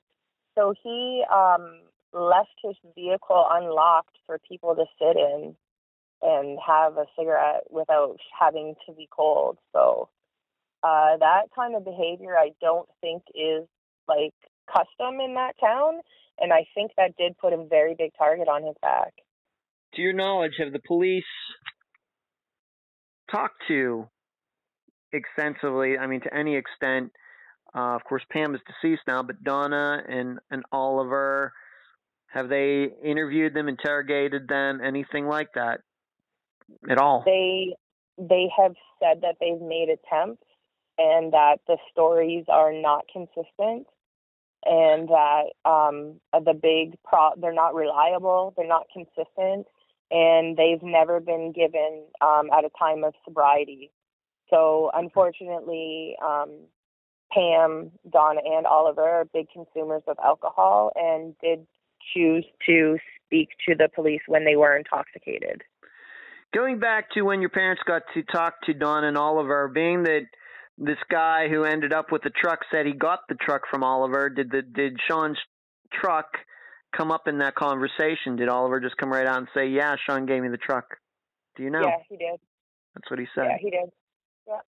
so he um, left his vehicle unlocked for people to sit in and have a cigarette without having to be cold. So uh, that kind of behavior, I don't think is like custom in that town, and I think that did put a very big target on his back. To your knowledge, have the police talked to extensively? I mean, to any extent. Uh, of course, Pam is deceased now, but Donna and and Oliver, have they interviewed them, interrogated them, anything like that at all? they they have said that they've made attempts and that the stories are not consistent and that um the big pro they're not reliable they're not consistent and they've never been given um at a time of sobriety So unfortunately, um, Pam, Donna, and Oliver are big consumers of alcohol and did choose to speak to the police when they were intoxicated. Going back to when your parents got to talk to Don and Oliver, being that this guy who ended up with the truck said he got the truck from Oliver, did the did Sean's truck come up in that conversation? Did Oliver just come right out and say, "Yeah, Sean gave me the truck"? Do you know? Yeah, he did. That's what he said. Yeah, he did. Yeah.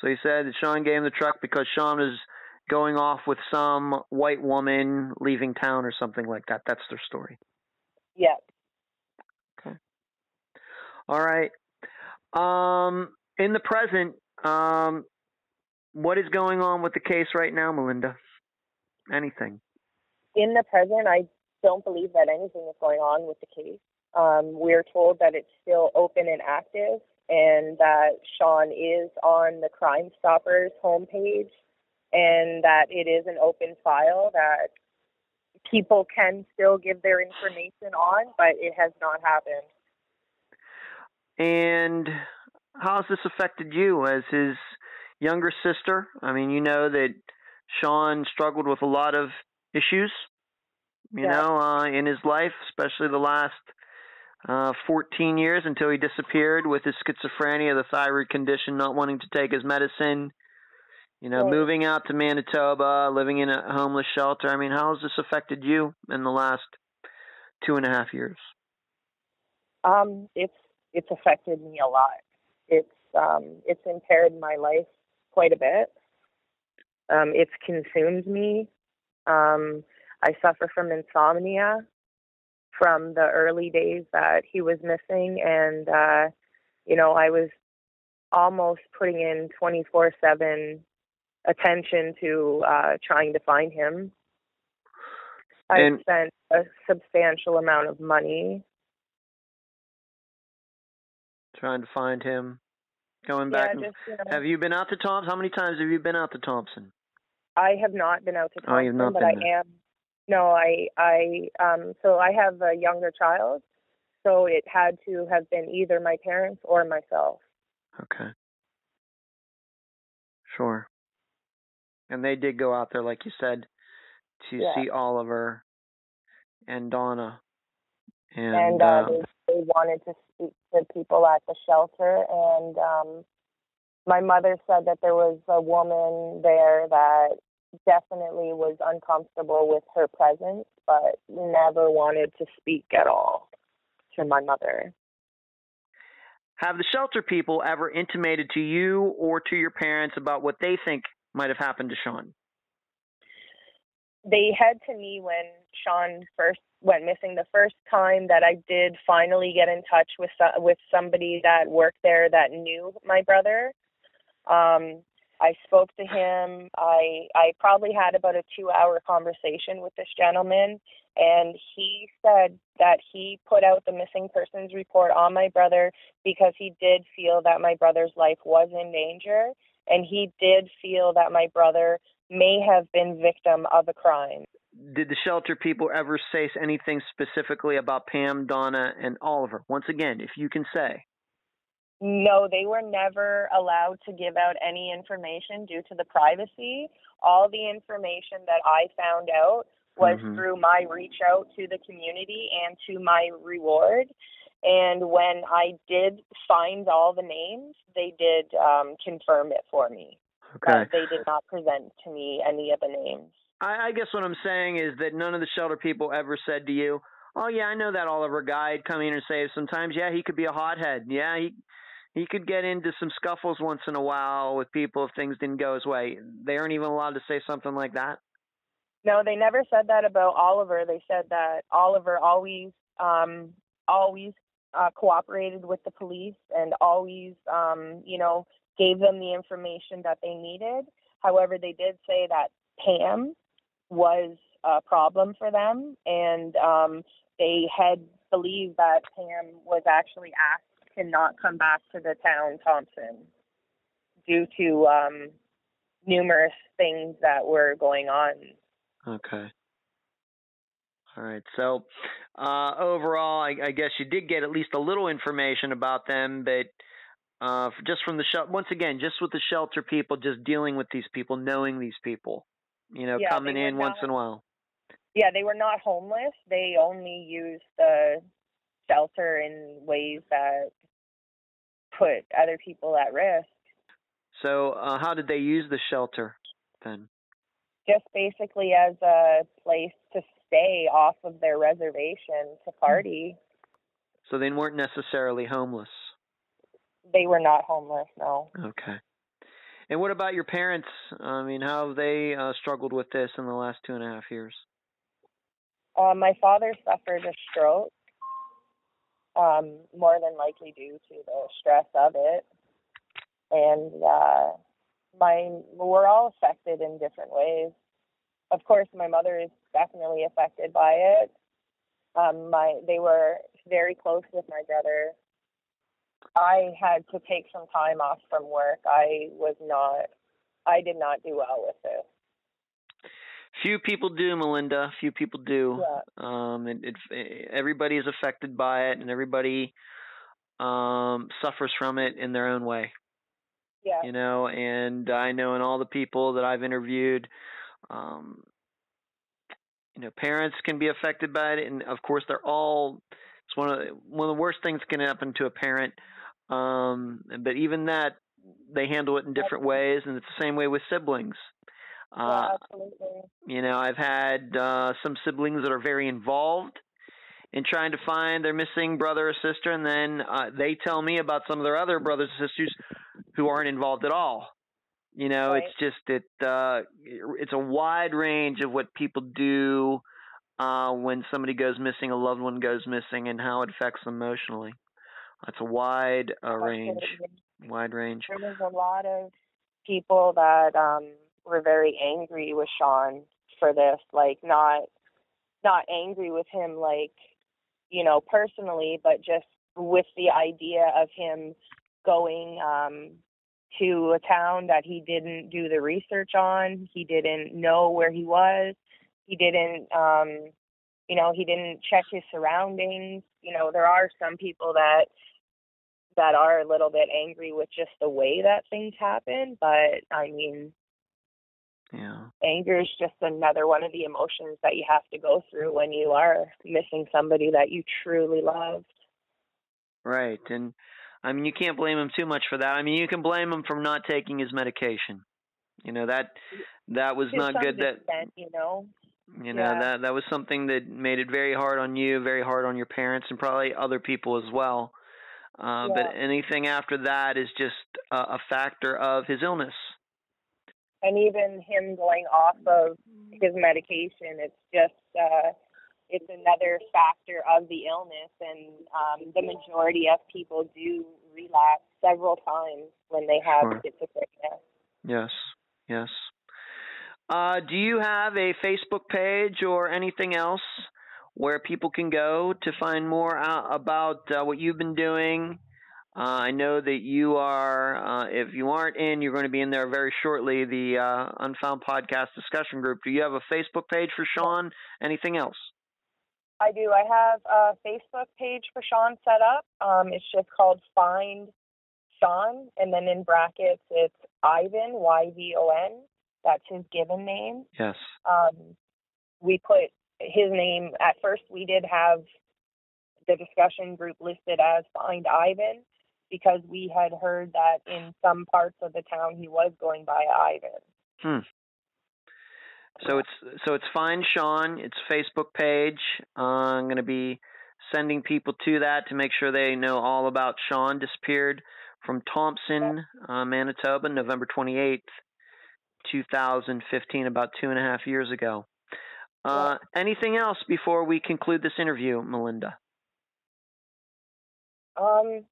So he said that Sean gave him the truck because Sean was going off with some white woman leaving town or something like that. That's their story. Yeah. Okay. All right. Um, in the present, um, what is going on with the case right now, Melinda? Anything? In the present, I don't believe that anything is going on with the case. Um, we're told that it's still open and active, and that Sean is on the Crime Stoppers homepage, and that it is an open file that people can still give their information on, but it has not happened. And how has this affected you as his younger sister? I mean, you know that Sean struggled with a lot of issues, you Yeah. know, uh, in his life, especially the last uh, 14 years until he disappeared with his schizophrenia, the thyroid condition, not wanting to take his medicine, you know, Right. moving out to Manitoba, living in a homeless shelter. I mean, how has this affected you in the last two and a half years? Um, it's it's affected me a lot. It's um, it's impaired my life quite a bit. Um, it's consumed me. Um, I suffer from insomnia from the early days that he was missing, and uh, you know I was almost putting in twenty four seven attention to uh, trying to find him. I And- spent a substantial amount of money Trying to find him, going yeah, back. and just know, Have you been out to Thompson? How many times have you been out to Thompson? I have not been out to Oh, you've Thompson, not but been I there. am. No, I I um so I have a younger child, so it had to have been either my parents or myself. Okay. Sure. And they did go out there, like you said, to Yeah. see Oliver and Donna. And, And, uh, uh, they, they wanted to speak to people at the shelter, and um my mother said that there was a woman there that definitely was uncomfortable with her presence, but never wanted to speak at all to my mother. have the shelter people ever intimated to you or to your parents about what they think might have happened to Sean? they had to me when Sean first went missing the first time that I did finally get in touch with so- with somebody that worked there that knew my brother. Um, I spoke to him. I I probably had about a two hour conversation with this gentleman, and he said that he put out the missing persons report on my brother because he did feel that my brother's life was in danger, and he did feel that my brother may have been victim of a crime. Did the shelter people ever say anything specifically about Pam, Donna, and Oliver? Once again, if you can say. No, they were never allowed to give out any information due to the privacy. All the information that I found out was Mhm. through my reach out to the community and to my reward. And when I did find all the names, they did um, confirm it for me. Okay. But they did not present to me any of the names. I, I guess what I'm saying is that none of the shelter people ever said to you, "Oh yeah, I know that Oliver guy. He'd come in and say sometimes, yeah, he could be a hothead. Yeah, he he could get into some scuffles once in a while with people if things didn't go his way." They aren't even allowed to say something like that. No, they never said that about Oliver. They said that Oliver always, um, always uh, cooperated with the police and always, um, you know, gave them the information that they needed. However, they did say that Pam was a problem for them, and um, they had believed that Pam was actually asked to not come back to the town Thompson due to um, numerous things that were going on Okay. All right. So uh, overall, I, I guess you did get at least a little information about them, but uh, just from the shelter. Once again, just with the shelter people, just dealing with these people, knowing these people, you know, Yeah, coming in once not- in a while. Yeah, they were not homeless. They only used the shelter in ways that put other people at risk. So, uh, how did they use the shelter then? Just basically as a place to stay off of their reservation to party. So they weren't necessarily homeless. They were not homeless, no. Okay. And what about your parents? I mean, how have they uh, struggled with this in the last two and a half years? Uh, my father suffered a stroke, um, more than likely due to the stress of it. And uh, my we're all affected in different ways. Of course, my mother is definitely affected by it. Um, my they were very close with my brother. I had to take some time off from work. I was not. I did not do well with it. Few people do, Melinda. Few people do. Yeah. Um, it, it, everybody is affected by it, and everybody um, suffers from it in their own way. Yeah. You know, and I know in all the people that I've interviewed, um, you know, parents can be affected by it, and of course, they're all. It's one of the, one of the worst things that can happen to a parent. Um, but even that, they handle it in different ways, and it's the same way with siblings. yeah, Uh, absolutely. you know, I've had uh, some siblings that are very involved in trying to find their missing brother or sister, and then uh, they tell me about some of their other brothers and sisters who aren't involved at all. You know, Right. it's just it uh, it's a wide range of what people do uh, when somebody goes missing, a loved one goes missing, and how it affects them emotionally. It's a wide uh, range, wide range. there was a lot of people that um were very angry with Sean for this like not not angry with him like you know personally but just with the idea of him going um to a town that he didn't do the research on he didn't know where he was he didn't um you know he didn't check his surroundings you know there are some people that that are a little bit angry with just the way that things happen but i mean Yeah. anger is just another one of the emotions that you have to go through when you are missing somebody that you truly loved Right, and I mean you can't blame him too much for that. I mean you can blame him for not taking his medication. You know that that was to not good. That you know you know yeah. that that was something that made it very hard on you, very hard on your parents, and probably other people as well. Uh, But anything after that is just a, a factor of his illness. and even him going off of his medication it's just uh it's another factor of the illness and um the majority of people do relapse several times when they have Sure. schizophrenia Yes, yes. Uh, do you have a Facebook page or anything else where people can go to find more out about uh, what you've been doing? Uh, I know that you are, uh, if you aren't in, you're going to be in there very shortly, the uh, Unfound Podcast discussion group. Do you have a Facebook page for Sean? Anything else? I do. I have a Facebook page for Sean set up. Um, it's just called Find Sean, and then in brackets it's Yvon Y V O N. That's his given name. Yes. Um, we put his name at first. We did have the discussion group listed as Find Ivan because we had heard that in some parts of the town he was going by Ivan. Hmm. So it's so it's Find Sean. It's Facebook page. Uh, I'm going to be sending people to that to make sure they know all about Sean. Disappeared from Thompson, uh, Manitoba, November 28th, 2015, about two and a half years ago. Uh, anything else before we conclude this interview, Melinda? Um,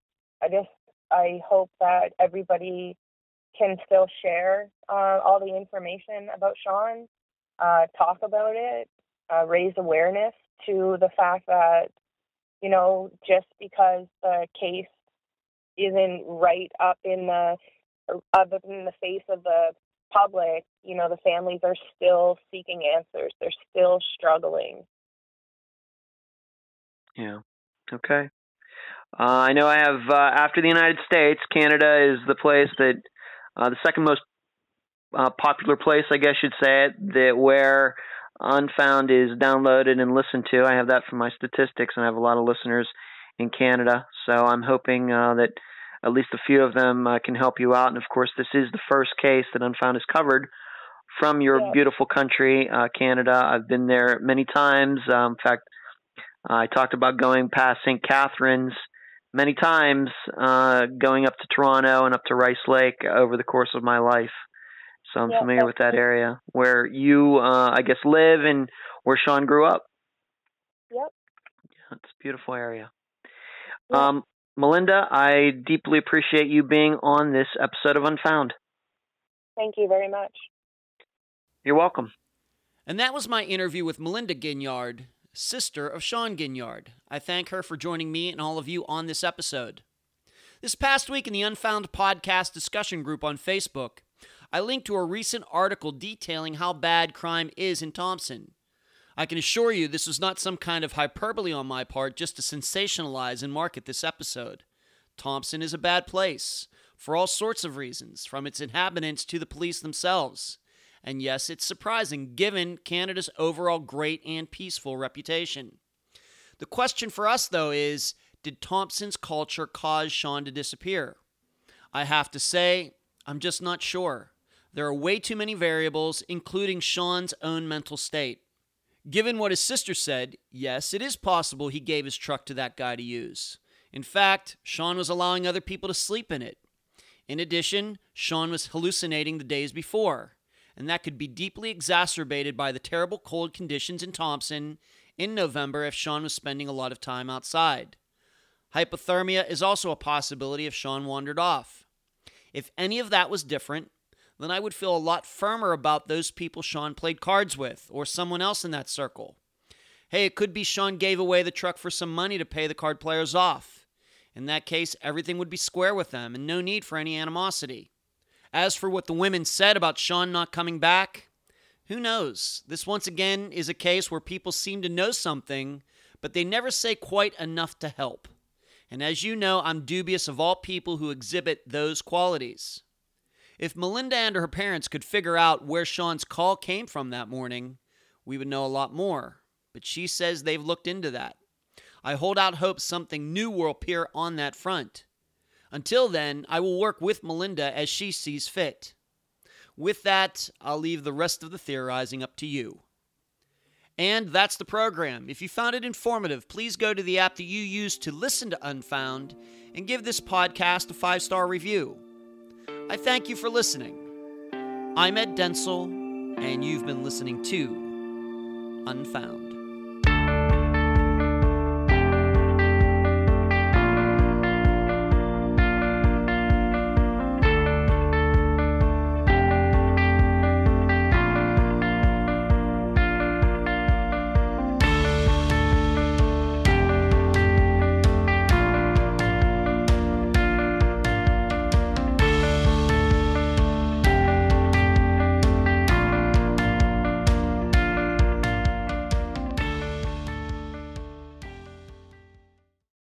I just I hope that everybody can still share uh, all the information about Sean, uh, talk about it, uh, raise awareness to the fact that you know just because the case isn't right up in the up in the face of the public, you know the families are still seeking answers. They're still struggling. Yeah. Okay. Uh, I know I have uh, after the United States, Canada is the place that uh, the second most uh, popular place, I guess you'd say it, that where Unfound is downloaded and listened to. I have that from my statistics, and I have a lot of listeners in Canada. So I'm hoping uh, that at least a few of them uh, can help you out. And of course, this is the first case that Unfound has covered from your Yeah. beautiful country, uh, Canada. I've been there many times. Um, in fact, I talked about going past St. Catharines many times, uh, going up to Toronto and up to Rice Lake over the course of my life. So I'm Yeah, familiar with that area where you, uh, I guess, live and where Sean grew up. Yep. Yeah, it's a beautiful area. Um, Melinda, I deeply appreciate you being on this episode of Unfound. Thank you very much. You're welcome. And that was my interview with Melinda Ginyard, sister of Sean Ginyard. I thank her for joining me and all of you on this episode. This past week in the Unfound Podcast discussion group on Facebook, I linked to a recent article detailing how bad crime is in Thompson. I can assure you this was not some kind of hyperbole on my part just to sensationalize and market this episode. Thompson is a bad place for all sorts of reasons, from its inhabitants to the police themselves. And yes, it's surprising given Canada's overall great and peaceful reputation. The question for us, though, is did Thompson's culture cause Sean to disappear? I have to say, I'm just not sure. There are way too many variables, including Sean's own mental state. Given what his sister said, yes, it is possible he gave his truck to that guy to use. In fact, Sean was allowing other people to sleep in it. In addition, Sean was hallucinating the days before, and that could be deeply exacerbated by the terrible cold conditions in Thompson in November if Sean was spending a lot of time outside. Hypothermia is also a possibility if Sean wandered off. If any of that was different, then I would feel a lot firmer about those people Sean played cards with, or someone else in that circle. Hey, it could be Sean gave away the truck for some money to pay the card players off. In that case, everything would be square with them and no need for any animosity. As for what the women said about Sean not coming back, who knows? This once again is a case where people seem to know something, but they never say quite enough to help. And as you know, I'm dubious of all people who exhibit those qualities. If Melinda and her parents could figure out where Sean's call came from that morning, we would know a lot more. But she says they've looked into that. I hold out hope something new will appear on that front. Until then, I will work with Melinda as she sees fit. With that, I'll leave the rest of the theorizing up to you. And that's the program. If you found it informative, please go to the app that you use to listen to Unfound and give this podcast a five star review. I thank you for listening. I'm Ed Densel, and you've been listening to Unfound.